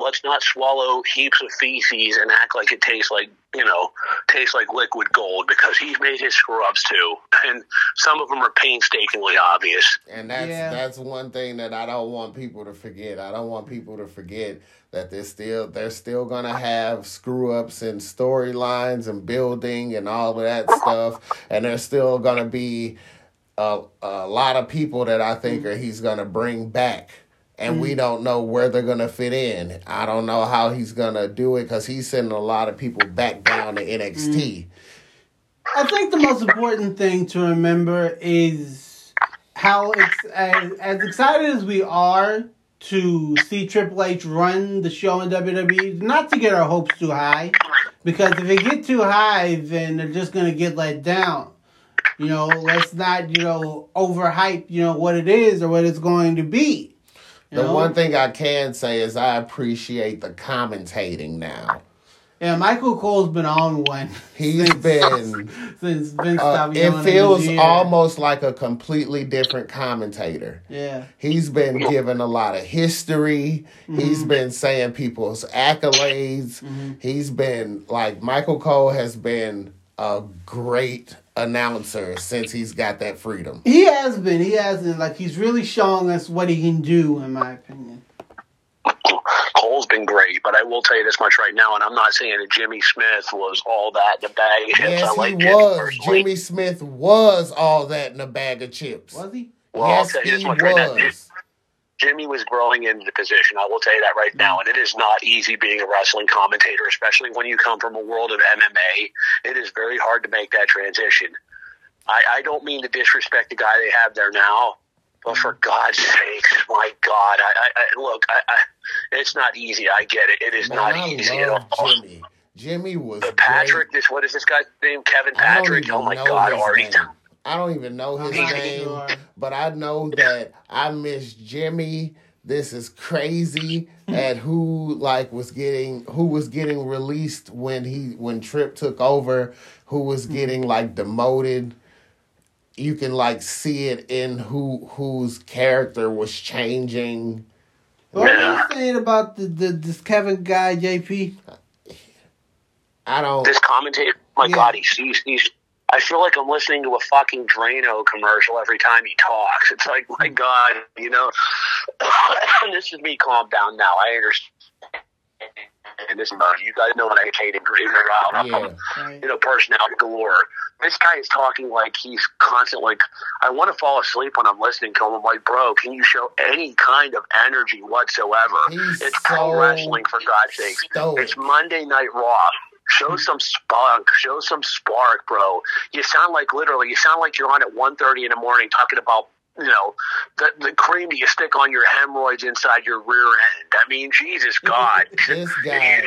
let's not swallow heaps of feces and act like it tastes like you know tastes like liquid gold because he's made his screw ups too, and some of them are painstakingly obvious. And that's Yeah. that's one thing that I don't want people to forget. I don't want people to forget that they're still they're still gonna have screw ups in storylines and building and all of that stuff, and there's still gonna be a, a lot of people that I think mm-hmm. are he's gonna bring back. And we mm. don't know where they're gonna fit in. I don't know how he's gonna do it because he's sending a lot of people back down to NXT. Mm. I think the most important thing to remember is how as, as excited as we are to see Triple H run the show in WWE, not to get our hopes too high, Because if they get too high, then they're just gonna get let down. You know, let's not you know overhype you know what it is or what it's going to be. The know? one thing I can say is I appreciate the commentating now. yeah, Michael Cole's been on one. [laughs] He's since- been. [laughs] since Vince Uh, it feels almost like a completely different commentator. yeah. He's been given a lot of history. Mm-hmm. He's been saying people's accolades. He's been like Michael Cole has been a great announcer since he's got that freedom. He has been. He has been. Like he's really showing us what he can do, in my opinion. Cole's been great, but I will tell you this much right now, and I'm not saying that Jimmy Smith was all that in a bag of chips. I Yes, like he Jimmy was. personally. Jimmy Smith was all that in a bag of chips. Was he? Well, I'll yes, tell you this he much right now. was. Jimmy was growing into the position. I will tell you that right now. And it is not easy being a wrestling commentator, especially when you come from a world of MMA. It is very hard to make that transition. I, I don't mean to disrespect the guy they have there now, but for God's sakes, my God, I, I, I look, it's not easy. I get it. It is Man, not easy at all. Jimmy. Jimmy was But Patrick, great. this what is this guy's name? Kevin Patrick. Oh my God, name. I don't even know his I'm name, sure. but I know that I miss Jimmy. This is crazy at who like was getting who was getting released when he when Trip took over, who was hmm. getting like demoted. You can like see it in who whose character was changing. What are you saying about the, the this Kevin guy, JP? I don't this commentator, my Yeah. God, he's, he's, he's, I feel like I'm listening to a fucking Drano commercial every time he talks. It's like, my hmm. God, you know, [coughs] this is me calm down now. I understand. And this, you guys know when I hate him, out. yeah. Right. You know, personality galore. This guy is talking like he's constant. Like I want to fall asleep when I'm listening to him. I'm like, bro, can you show any kind of energy whatsoever? He's it's so pro wrestling for God's sake. It's Monday Night Raw. Show some spunk. Show some spark, bro. You sound like literally. You sound like you're on at 1.30 in the morning talking about you know the the cream that you stick on your hemorrhoids inside your rear end. I mean, Jesus [laughs] God. This [laughs] guy.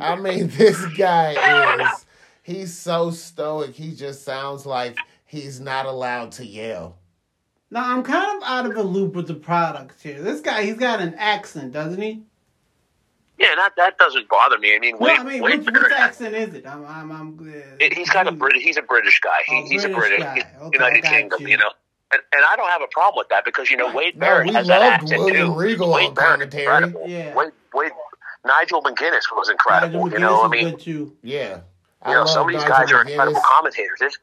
I mean, this guy is. He's so stoic. He just sounds like he's not allowed to yell. Now I'm kind of out of the loop with the products here. This guy, he's got an accent, doesn't he? Yeah, that that doesn't bother me. I mean, No, wait, I mean, wait. which, which accent is it? I'm, I'm, I'm. Uh, It- he's got a Brit. He's a British guy. He, Oh, he's a British British guy. Okay, United Kingdom. you. You, know, and, and I don't have a problem with that because you know Wade No, Barrett has that accent William too. Regal Wade Barrett, incredible. Yeah. Wade, Wade, Nigel McGuinness was incredible. Nigel you know, I mean, good too. Yeah. I you know, some of these Nigel guys are McGuinness. incredible commentators. This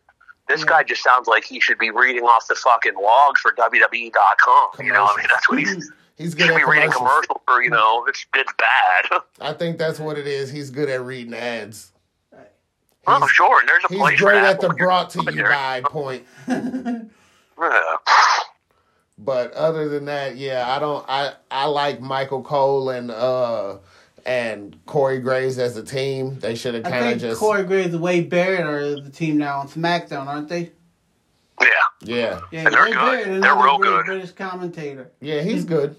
this Yeah. guy just sounds like he should be reading off the fucking logs for WWE.com. You know, I mean, that's what he's. He's good should at be reading commercials. commercials for you know it's it's bad. [laughs] I think that's what it is. He's good at reading ads. oh He's- sure, and there's a He's place for great at the when brought to you by point. [laughs] Yeah. But other than that, yeah, I don't. I I like Michael Cole and uh and Corey Graves as a team. They should have I kind of think just Corey Graves and Wade Barrett are the team now on SmackDown, aren't they? Yeah. yeah Yeah, And they're Wade good. Barrett, They're another real good. British commentator. yeah he's good.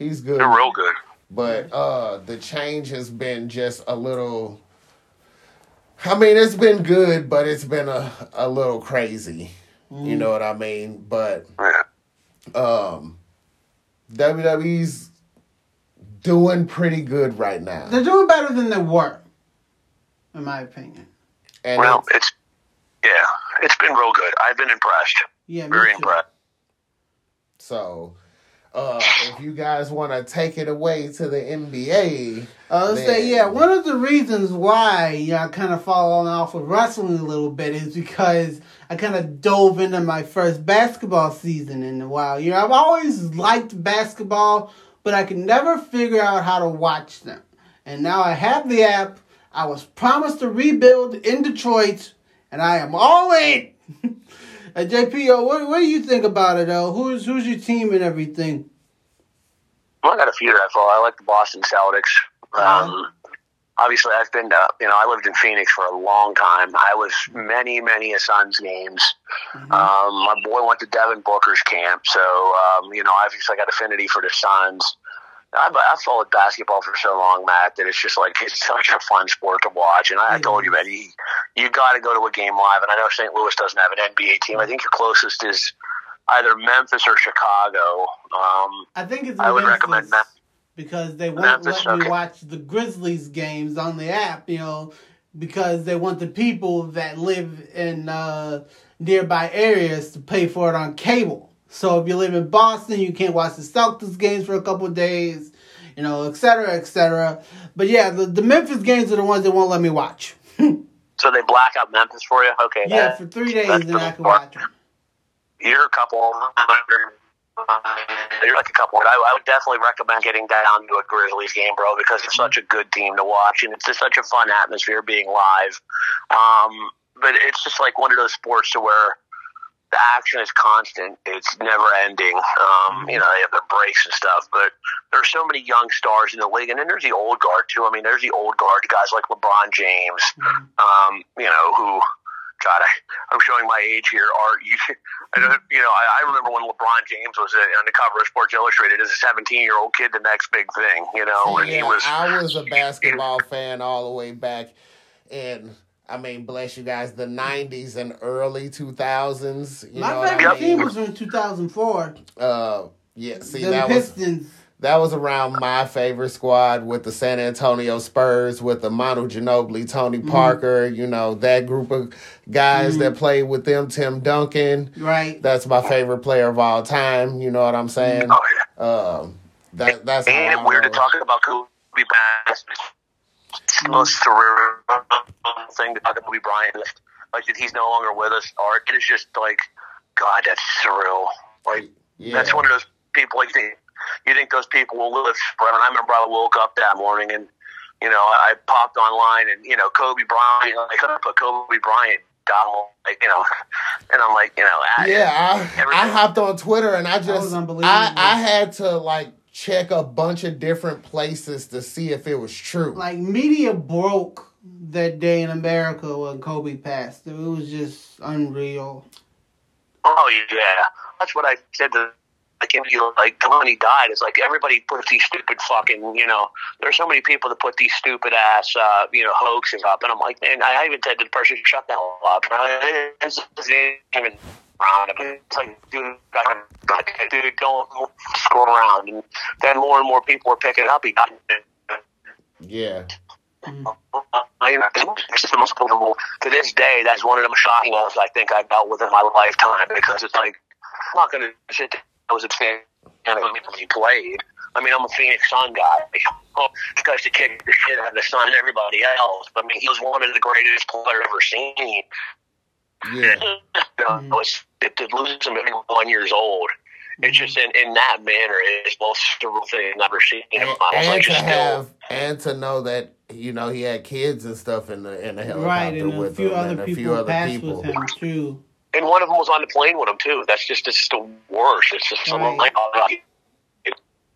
He's good. They're real good. but uh the change has been just a little I mean it's been good but it's been a, a little crazy. You know what I mean? But Yeah. um WWE's doing pretty good right now. They're doing better than they were, in my opinion. And Well, it's- it's yeah, it's been real good. I've been impressed. Yeah, me Very too. impressed. so uh if you guys want to take it away to the NBA, Uh, let's say, yeah, one of the reasons why you know, I kind of fallen off of wrestling a little bit is because I kind of dove into my first basketball season in a while. You know, I've always liked basketball, but I could never figure out how to watch them. And now I have the app. I was promised a rebuild in Detroit, and I am all in. [laughs] uh, JPO, what, what do you think about it, though? Who's, who's your team and everything? Well, I got a few that I follow. I like the Boston Celtics. Um, obviously, I've been to, you know, I lived in Phoenix for a long time. I was many, many a Suns games. Um, my boy went to Devin Booker's camp, so um, you know, obviously, I got affinity for the Suns. I've, I've followed basketball for so long, Matt, that it's just like it's such a fun sport to watch. And I, I told you, man, you, you got to go to a game live. And I know St. Louis doesn't have an NBA team. I think your closest is either Memphis or Chicago. Um, I think it's I would Memphis recommend Memphis. because they won't Memphis, let me okay. watch the Grizzlies games on the app. You know, because they want the people that live in uh, nearby areas to pay for it on cable. So if you live in Boston, you can't watch the Celtics games for a couple of days. You know, et cetera, et cetera. But yeah, the, the Memphis games are the ones they won't let me watch. [laughs] So they black out Memphis for you? Okay. Yeah, that- for three days, and I can watch them. You're a couple hundred. You're like a couple. I, I would definitely recommend getting down to a Grizzlies game, bro, because it's such a good team to watch, and it's just such a fun atmosphere being live. Um, but it's just like one of those sports to where the action is constant. It's never ending. Um, you know, they have their breaks and stuff, but there's so many young stars in the league, and then there's the old guard too. I mean, there's the old guard guys like LeBron James, um, you know, who God, I, I'm showing my age here. Art, you, [laughs] I don't, you know, I, I remember when LeBron James was on the cover of Sports Illustrated as a 17 year old kid, the next big thing, you know, and he was. I was a [laughs] basketball fan all the way back in, I mean, bless you guys, the 90s and early 2000s. You My what favorite I team was in 2004. Uh, yeah, see, the that was that was around my favorite squad with the San Antonio Spurs, with the Manu Ginobili, Tony Mm-hmm. Parker, you know, that group of guys that played with them, Tim Duncan. Right. That's my favorite player of all time. You know what I'm saying? Oh, yeah. Um, that that's how Ain't it weird to talk about Kobe Bryant? It's the most surreal thing to talk about Kobe Bryant. Like that he's no longer with us. Art. It is just like, God, that's surreal. Like Yeah. that's one of those people. Like you think, you think those people will live forever. And I remember I woke up that morning and you know I popped online and you know Kobe Bryant. I could have put Kobe Bryant down. Like you know, [laughs] and I'm like you know. I, Yeah, I, I hopped on Twitter and I just. I I had to like check a bunch of different places to see if it was true. like media broke that day in America when Kobe passed. It was just unreal. Oh yeah, that's what I said to like him. You know, like when he died, it's like everybody puts these stupid fucking. You know, there's so many people that put these stupid ass uh, you know hoaxes up, and I'm like, man, I even said to the person, shut the hell up. It's it's even around. It's like, dude, dude, don't, don't scroll around. And then more and more people were picking up. He got. yeah. I it's the most believable. To this day, that's one of the shocking ones I think I've dealt with in my lifetime because it's like I'm not going to sit. I was a fan and when he played. I mean, I'm a Phoenix Sun guy. Oh, this guy's to kick the shit out of the Sun and everybody else. But I mean, he was one of the greatest players I've ever seen. Yeah. [laughs] Know, it's, it, to lose him at 21 years old. It's just in, in that manner, it's the most surreal thing I've ever seen in And, and Like, to just still- have and to know that you know he had kids and stuff in the in the helicopter Right, and a with few him other and a people few other passed people. with him too. and one of them was on the plane with him too. That's just it's the worst. It's just Right. like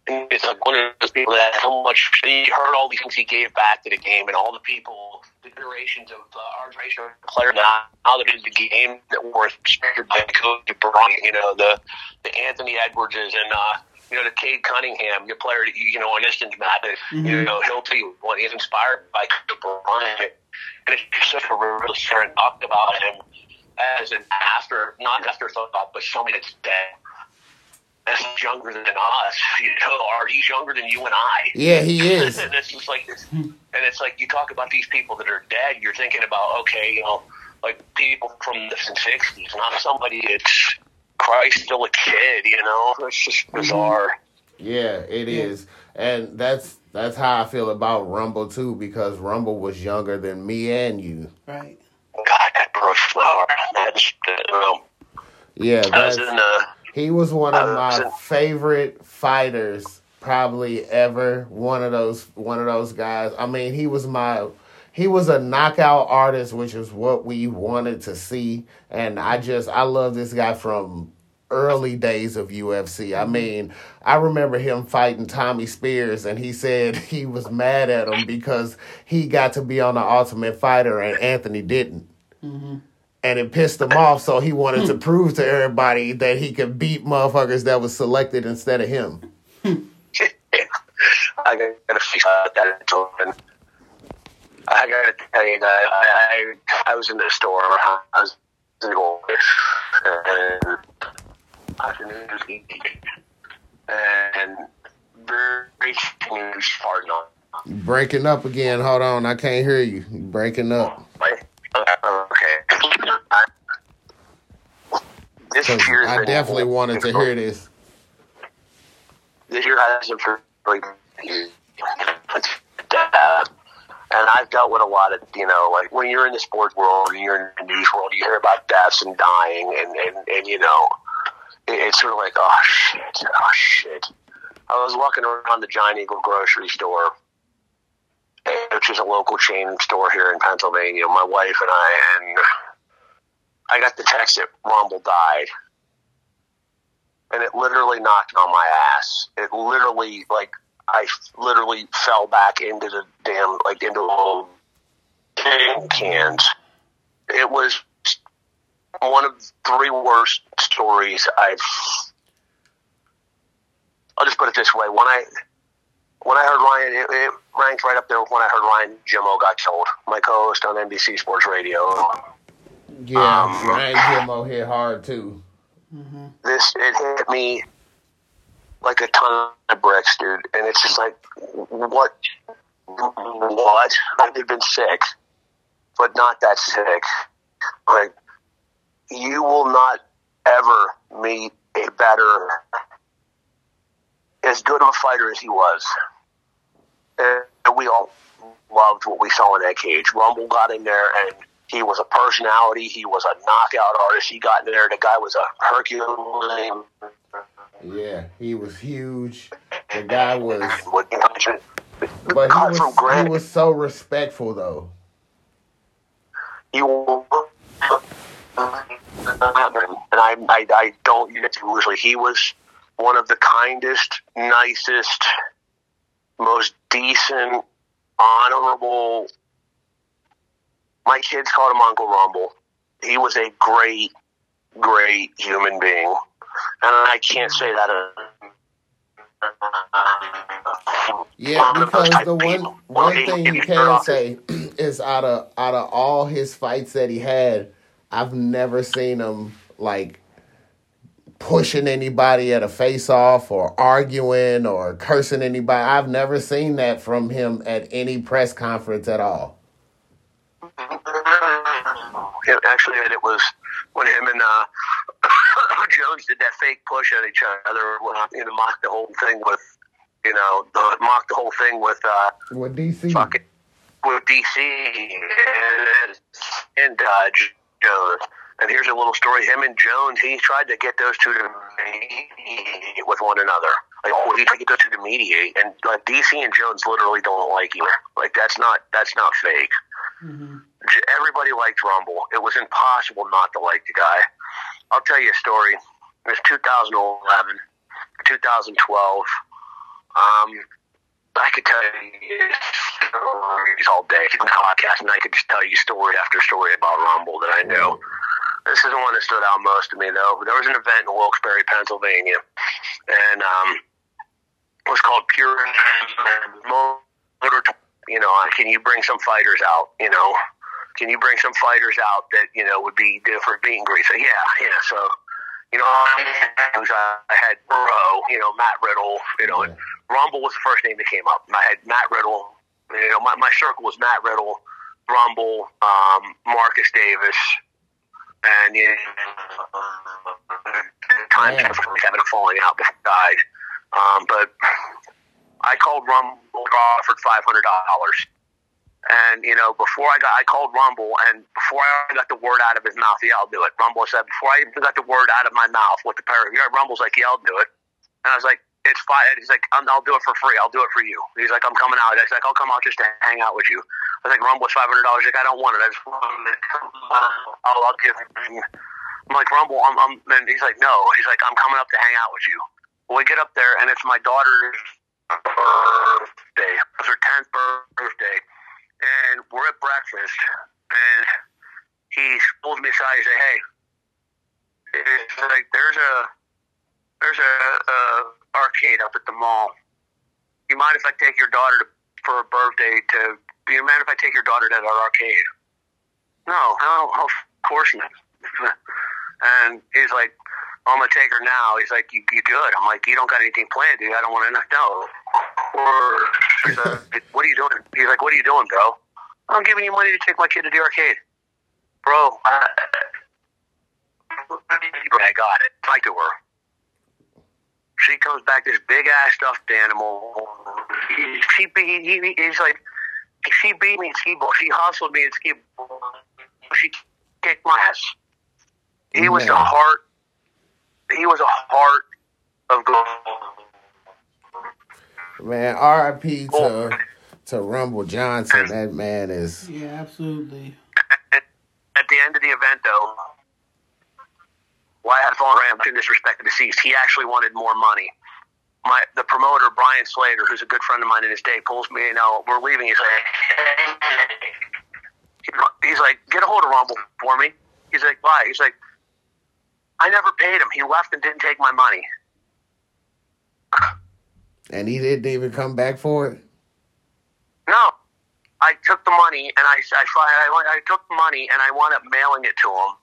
it's like one of those people that how much he heard all these things he gave back to the game and all the people, the iterations of uh, our generation of player now, now that is the game that were inspired by Kobe Bryant. You know the the Anthony Edwardses and uh, you know the Cade Cunningham, your player that you, you know on instance Matt. that, You know he'll tell you what he's inspired by Kobe Bryant, and it's just such a real story and talked about him as an after, not an afterthought, but somebody that's dead. That's younger than us, [laughs] you know, or he's younger than you and I. Yeah, he [laughs] is. and it's just like, this, and it's like you talk about these people that are dead. You're thinking about, okay, you know, like people from the '60s, not somebody that's Christ still a kid. You know, it's just mm-hmm. bizarre. Yeah, it is, and that's that's how I feel about Rumble too, because Rumble was younger than me and you. Right. God, that Brooks Flower, that's uh, you know, Yeah, I was that's, in the. He was one of uh, my favorite fighters, probably ever. One of those, one of those guys. I mean, he was my. He was a knockout artist, which is what we wanted to see, and I just I love this guy from early days of UFC. I mm-hmm. mean, I remember him fighting Tommy Spears, and he said [laughs] he was mad at him because he got to be on the Ultimate Fighter and Anthony didn't. Mm-hmm. And it pissed him off, so he wanted to hmm. prove to everybody that he could beat motherfuckers that was selected instead of him. [laughs] I got to fix that. Open. I got to tell you that I, I, I was in the store. I was in the and afternoon and very huge hard on. Breaking up again. Hold on, I can't hear you. You breaking up. Like, okay. This year, I definitely wanted to hear this. This year hasn't really. Uh, and I've dealt with a lot of, you know, like when you're in the sports world, and you're in the news world, you hear about deaths and dying, and and, and you know, it's sort of like, oh shit, oh shit. I was walking around the Giant Eagle grocery store, which is a local chain store here in Pennsylvania. My wife and I, and I got the text that Rumble died. And it literally knocked on my ass. It literally, like, I literally fell back into the damn, like, into tin cans. It was one of three worst stories I've. I'll just put it this way: when I when I heard Ryan, it, it ranked right up there when I heard Ryan Jimmo got killed. My co-host on NBC Sports Radio. Yeah, Um, Ryan Jimmo hit hard too. This it hit me like a ton of bricks, dude. And it's just like, what? What? I've been sick, but not that sick. Like, you will not ever meet a better, as good of a fighter as he was. And we all loved what we saw in that cage. Rumble got in there and he was a personality. He was a knockout artist. He got in there. The guy was a Herculean. Yeah, he was huge. The guy was, [laughs] Would you imagine? but he was, he was so respectful though. he. And I, I, I don't usually. He was one of the kindest, nicest, most decent, honorable. My kids called him Uncle Rumble. He was a great, great human being, and I can't say that. Yeah, One of those because the one people. one thing you can say [clears throat] is out of out of all his fights that he had, I've never seen him like pushing anybody at a face off or arguing or cursing anybody. I've never seen that from him at any press conference at all. It, actually, it was when him and uh, [coughs] Jones did that fake push at each other. uh, You know, mock the whole thing with, you know, the, mock the whole thing with uh, With DC. fucking with DC and, and uh, Jones. And here's a little story. Him and Jones, he tried to get those two to mediate with one another. Like, oh, he tried to get those two to mediate, and like DC and Jones literally don't like each other. Like, that's not that's not fake. J- Everybody liked Rumble. It was impossible not to like the guy. I'll tell you a story. It was 2011, 2012. Um, I could tell you stories all day on the podcast, and I could just tell you story after story about Rumble that I knew. This is the one that stood out most to me, though. There was an event in Wilkes-Barre, Pennsylvania, and um, it was called Pure Motor. You know, can you bring some fighters out? You know, can you bring some fighters out that you know would be different meet and greet? So yeah, yeah. So you know, I, uh, had Burrow, you know, Matt Riddle, you know, and Rumble was the first name that came up. I had Matt Riddle. You know, my, my circle was Matt Riddle, Rumble, um, Marcus Davis, and you know, times Yeah. after having a falling out before he died. Um, but I called Rumble offered five hundred dollars. And you know, before I got, I called Rumble, and before I got the word out of his mouth, yeah, I'll do it. Rumble said before I even got the word out of my mouth with the pair, yeah, Rumble's like, yeah, I'll do it. And I was like, it's fine. He's like, I'm, I'll do it for free. I'll do it for you. He's like, I'm coming out. He's like, I'll come out just to hang out with you. I was like, Rumble five hundred dollars. He's like, I don't want it. I just want to it. I'll, I'll give it. I'm like, Rumble. I'm, I'm. And he's like, no. He's like, I'm coming up to hang out with you. Well, we get up there, and it's my daughter's birthday. It's her tenth birthday, and we're at breakfast, and he pulls me aside. He said, "Hey, it's like there's a there's a, a arcade up at the mall. You mind if I take your daughter to, for a birthday to? You mind if I take your daughter to our arcade? No, no, of course not. [laughs] and he's like, I'm gonna take her now. He's like, you, you good? I'm like, you don't got anything planned, dude. I don't want to know. Or like, [laughs] what are you doing? He's like, what are you doing, bro? I'm giving you money to take my kid to the arcade, bro. I, I got it. I to her. She comes back this big ass stuffed animal. He, she he, he, he's like, she beat me in skee ball. She hustled me in skee ball. She kicked my ass. He was the heart. He was a heart of gold. Man, R.I.P. to oh. to Rumble Johnson. That man is. Yeah, absolutely. At, at the end of the event, though, why I had fallen Ram in disrespect to deceased. He actually wanted more money. My the promoter Brian Slater, who's a good friend of mine in his day, pulls me. You know, we're leaving. He's like, he's like, get a hold of Rumble for me. He's like, why? He's like, I never paid him. He left and didn't take my money. And he didn't even come back for it. No, I took the money and I I, I, I took the money and I wound up mailing it to him.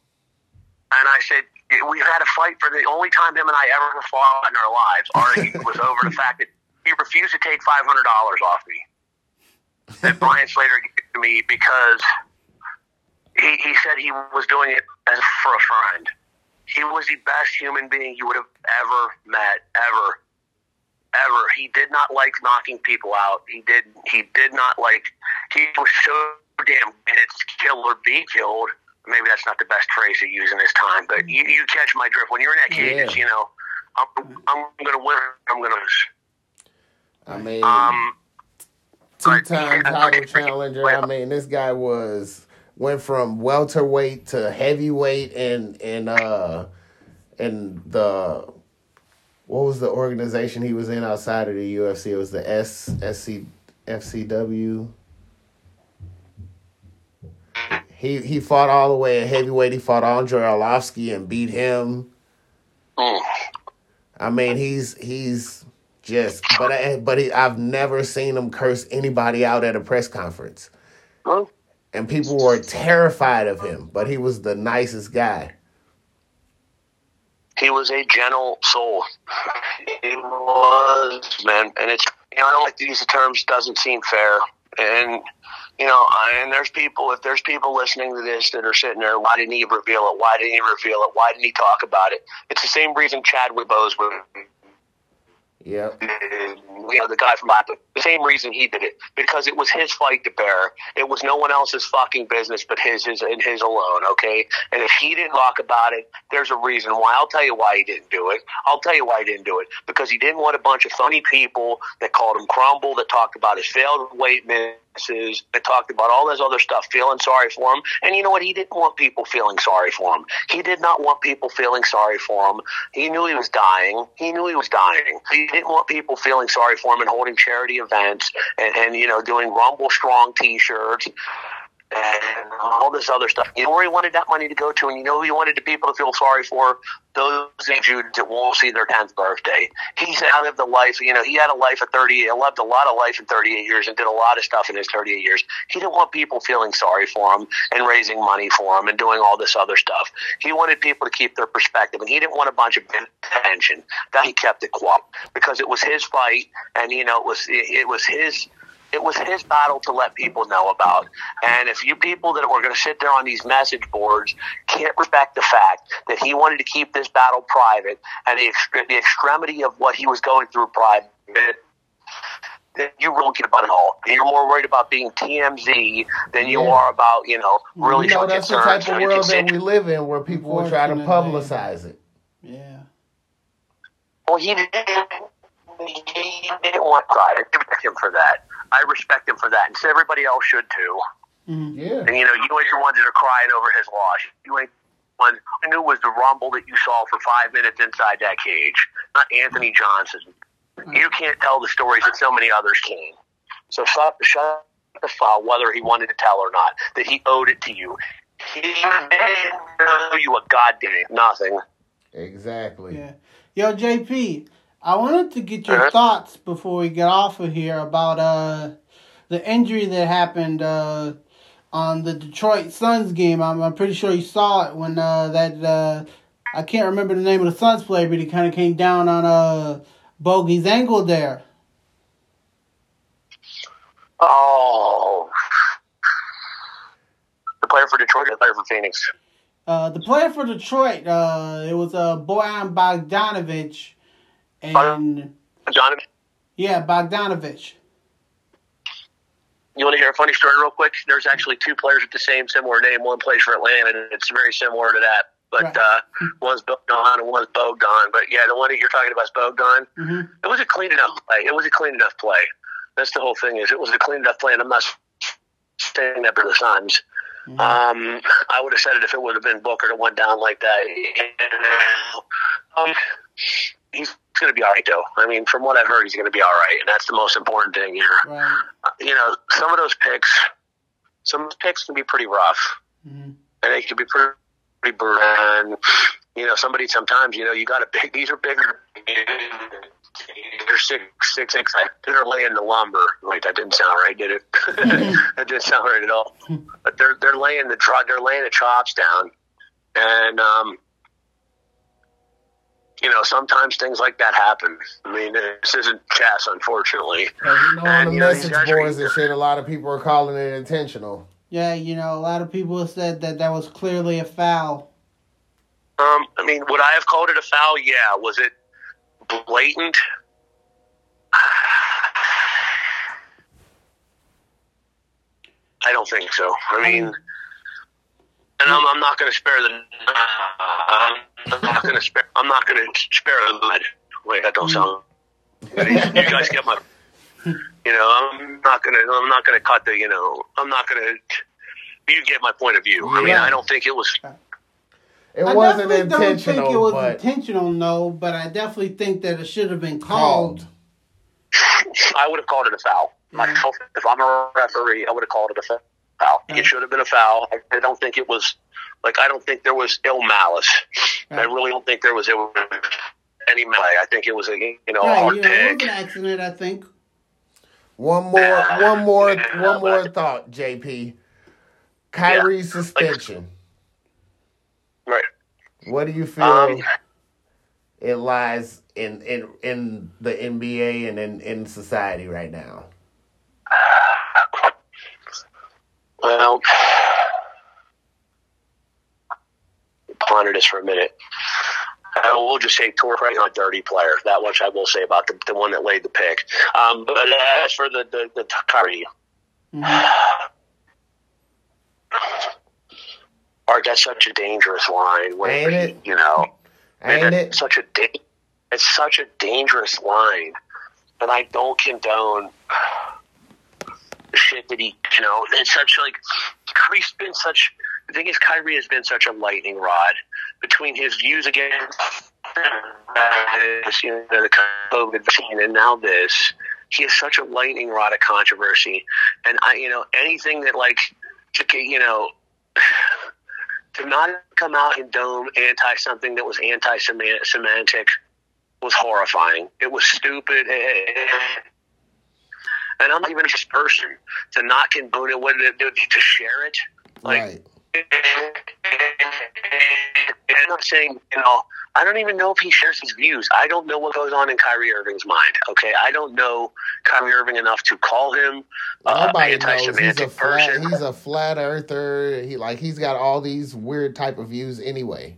And I said, we've had a fight for the only time him and I ever fought in our lives. Argued [laughs] was over the fact that he refused to take five hundred dollars off me. That Brian Slater gave to me because he, he said he was doing it as for a friend. He was the best human being you would have ever met, ever, ever. He did not like knocking people out. He did. He did not like. He was so damn minutes kill or be killed maybe that's not the best phrase to use in this time, but you, you catch my drift. When you're in that cage, yeah. you know, I'm, I'm going to win. I'm going to lose. I mean, um, two-time title challenger. I mean, this guy was went from welterweight to heavyweight, and and uh, and the what was the organization he was in outside of the UFC? It was the S SC FCW he he fought all the way at heavyweight. He fought Andrei Arlovsky and beat him. Oh. I mean, he's he's just but I, but he, I've never seen him curse anybody out at a press conference. Oh. And people were terrified of him, but he was the nicest guy. He was a gentle soul. He was, man, and it's you know I don't like to use the terms doesn't seem fair, and you know, uh, and there's people, if there's people listening to this that are sitting there, why didn't he reveal it? Why didn't he reveal it? Why didn't he talk about it? It's the same reason Chadwick Bose would yeah. You know, the guy from Latin. The same reason he did it. Because it was his fight to bear. It was no one else's fucking business but his, his and his alone, okay? And if he didn't talk about it, there's a reason why. I'll tell you why he didn't do it. I'll tell you why he didn't do it. Because he didn't want a bunch of funny people that called him crumble, that talked about his failed weight that talked about all this other stuff, feeling sorry for him. And you know what? He didn't want people feeling sorry for him. He did not want people feeling sorry for him. He knew he was dying. He knew he was dying. He didn't want people feeling sorry for him and holding charity events and, and you know doing Rumble Strong T-shirts and all this other stuff. You know where he wanted that money to go to, and you know who he wanted the people to feel sorry for? Those Jews that won't see their 10th birthday. He's out of the life, you know, he had a life of 30, he lived a lot of life in 38 years and did a lot of stuff in his 38 years. He didn't want people feeling sorry for him and raising money for him and doing all this other stuff. He wanted people to keep their perspective, and he didn't want a bunch of attention. That he kept it quiet because it was his fight, and, you know, it was, it was his it was his battle to let people know about. And if you people that were going to sit there on these message boards can't respect the fact that he wanted to keep this battle private and the, the extremity of what he was going through private, then you really get about it all. You're more worried about being TMZ than you yeah. are about, you know, really you know, that's the type of world that we live in where people will try to publicize it. Yeah. Well, he didn't, he didn't want pride. I respect him for that. I respect him for that, and so everybody else should too. Mm-hmm. Yeah. And you know, you ain't the ones that are crying over his loss. You ain't the one I knew was the rumble that you saw for five minutes inside that cage, not Anthony Johnson. You can't tell the stories that so many others can. So shut, shut the file, whether he wanted to tell or not, that he owed it to you. He didn't owe you a goddamn nothing. Exactly. Yeah. Yo, JP, I wanted to get your Uh-huh. thoughts before we get off of here about uh the injury that happened uh on the Detroit Suns game. I'm, I'm pretty sure you saw it when uh that uh I can't remember the name of the Suns player, but he kind of came down on uh Bogey's ankle there. Oh, the player for Detroit or the player for Phoenix? Uh, the player for Detroit, uh, it was uh, Bojan Bogdanovich, and Donovan. yeah, Bogdanovich. You want to hear a funny story real quick? There's actually two players with the same similar name. One plays for Atlanta, and it's very similar to that. But Right. uh, one's Bogdan and one's Bogdan. But yeah, the one that you're talking about is Bogdan. hmm It was a clean enough play. It was a clean enough play. That's the whole thing. Is it was a clean enough play, and I'm not saying that for the Suns. Mhm. Um, I would have said it if it would have been Booker that went down like that. Um, he's going to be all right, though. I mean, from what I've heard, he's going to be all right, and that's the most important thing here. Right. You know, some of those picks, some picks can be pretty rough, hmm and they can be pretty, pretty brutal. And you know, somebody sometimes, you know, you got to big. These are bigger. They're six, six, six. They're laying the lumber. Wait, that didn't sound right, did it? [laughs] that didn't sound right at all. But they're they're laying the they're laying the chops down, and um, you know, sometimes things like that happen. I mean, this isn't chess, unfortunately. Cause you know, on And, the you know, message these boards and shit, a lot of people are calling it intentional. Yeah, you know, a lot of people have said that that was clearly a foul. Um, I mean, would I have called it a foul? Yeah. Was it blatant? [sighs] I don't think so. I mean, and I'm, I'm not going to spare the. I'm not going to spare. I'm not going to spare the blood. Wait, that don't mm. sound. You guys get my. You know, I'm not going to. I'm not going to cut the. You know, I'm not going to. You get my point of view. I mean, Yeah. I don't think it was. It I wasn't definitely don't intentional, think it was but intentional, no, but I definitely think that it should have been called. called. I would have called it a foul. Myself, mm. if I'm a referee, I would have called it a foul. Yeah. It should have been a foul. I, I don't think it was like I don't think there was ill malice. I really don't think there was ill, any melee. I think it was a you know Right, hard you know, it was pick. an accident, I think. One more, one more, Yeah, one more but- thought, JP. Kyrie's suspension. Right. What do you feel Um, it lies in in in the NBA and in in society right now? [sighs] Well, ponder this for a minute. I will just say right now, a dirty player. That much I will say about the, the one that laid the pick. Um, but as for the the, the Kyrie, Mhm. [sighs] Art, that's such a dangerous line. When Ain't it? You know, Ain't it? it's such a da- it's such a dangerous line, and I don't condone shit that he, you know, it's such like Kyrie's been such. The thing is, Kyrie has been such a lightning rod between his views against you know, the COVID vaccine and now this. He is such a lightning rod of controversy, and I, you know, anything that like, to, you know. [sighs] To not come out and dome anti something that was anti semantic was horrifying. It was stupid. And I'm not even a person to not condone it, what it do to share it? Like, right. and I'm not saying, you know, I don't even know if he shares his views. I don't know what goes on in Kyrie Irving's mind. Okay, I don't know Kyrie Irving enough to call him uh, knows he's a flat. person. He's a flat earther. He like he's got all these weird type of views anyway.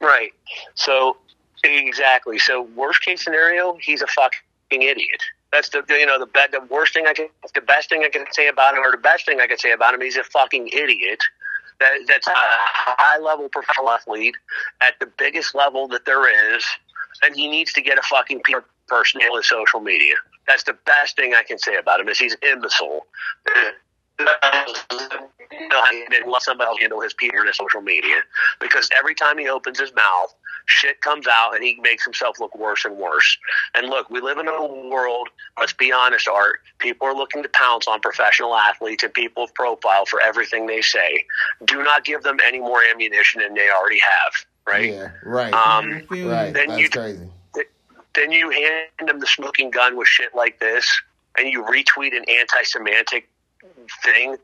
Right. So exactly. So worst case scenario, he's a fucking idiot. That's the you know the be- the worst thing I can the best thing I can say about him or the best thing I can say about him. He's a fucking idiot. That that's a high level professional athlete at the biggest level that there is, and he needs to get a fucking PR person on his social media. That's the best thing I can say about him is he's imbecile. let somebody handle his PR and social media because every time he opens his mouth, shit comes out and he makes himself look worse and worse. And look, we live in a world, let's be honest, Art, people are looking to pounce on professional athletes and people of profile for everything they say. Do not give them any more ammunition than they already have, right? Yeah. Right. Um, I feel you. right. then That's you- crazy. then you hand them the smoking gun with shit like this, and you retweet an anti-Semitic thing,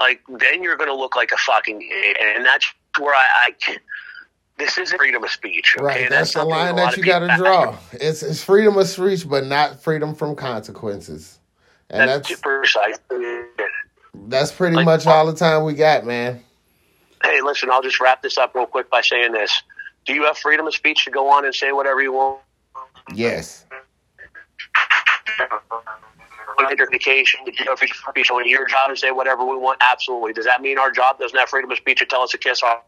like then you're going to look like a fucking idiot. and that's where I, I this isn't freedom of speech. Okay? Right, that's, the line that you got to draw. It's it's freedom of speech, but not freedom from consequences. And That's, that's that's pretty like- much uh, all the time we got, man. Hey, listen, I'll just wrap this up real quick by saying this: Do you have freedom of speech to go on and say whatever you want? Yes, on identification, you know, if it's free speech, on your job to say whatever we want, absolutely. Does that mean our job doesn't have freedom of speech to tell us to kiss our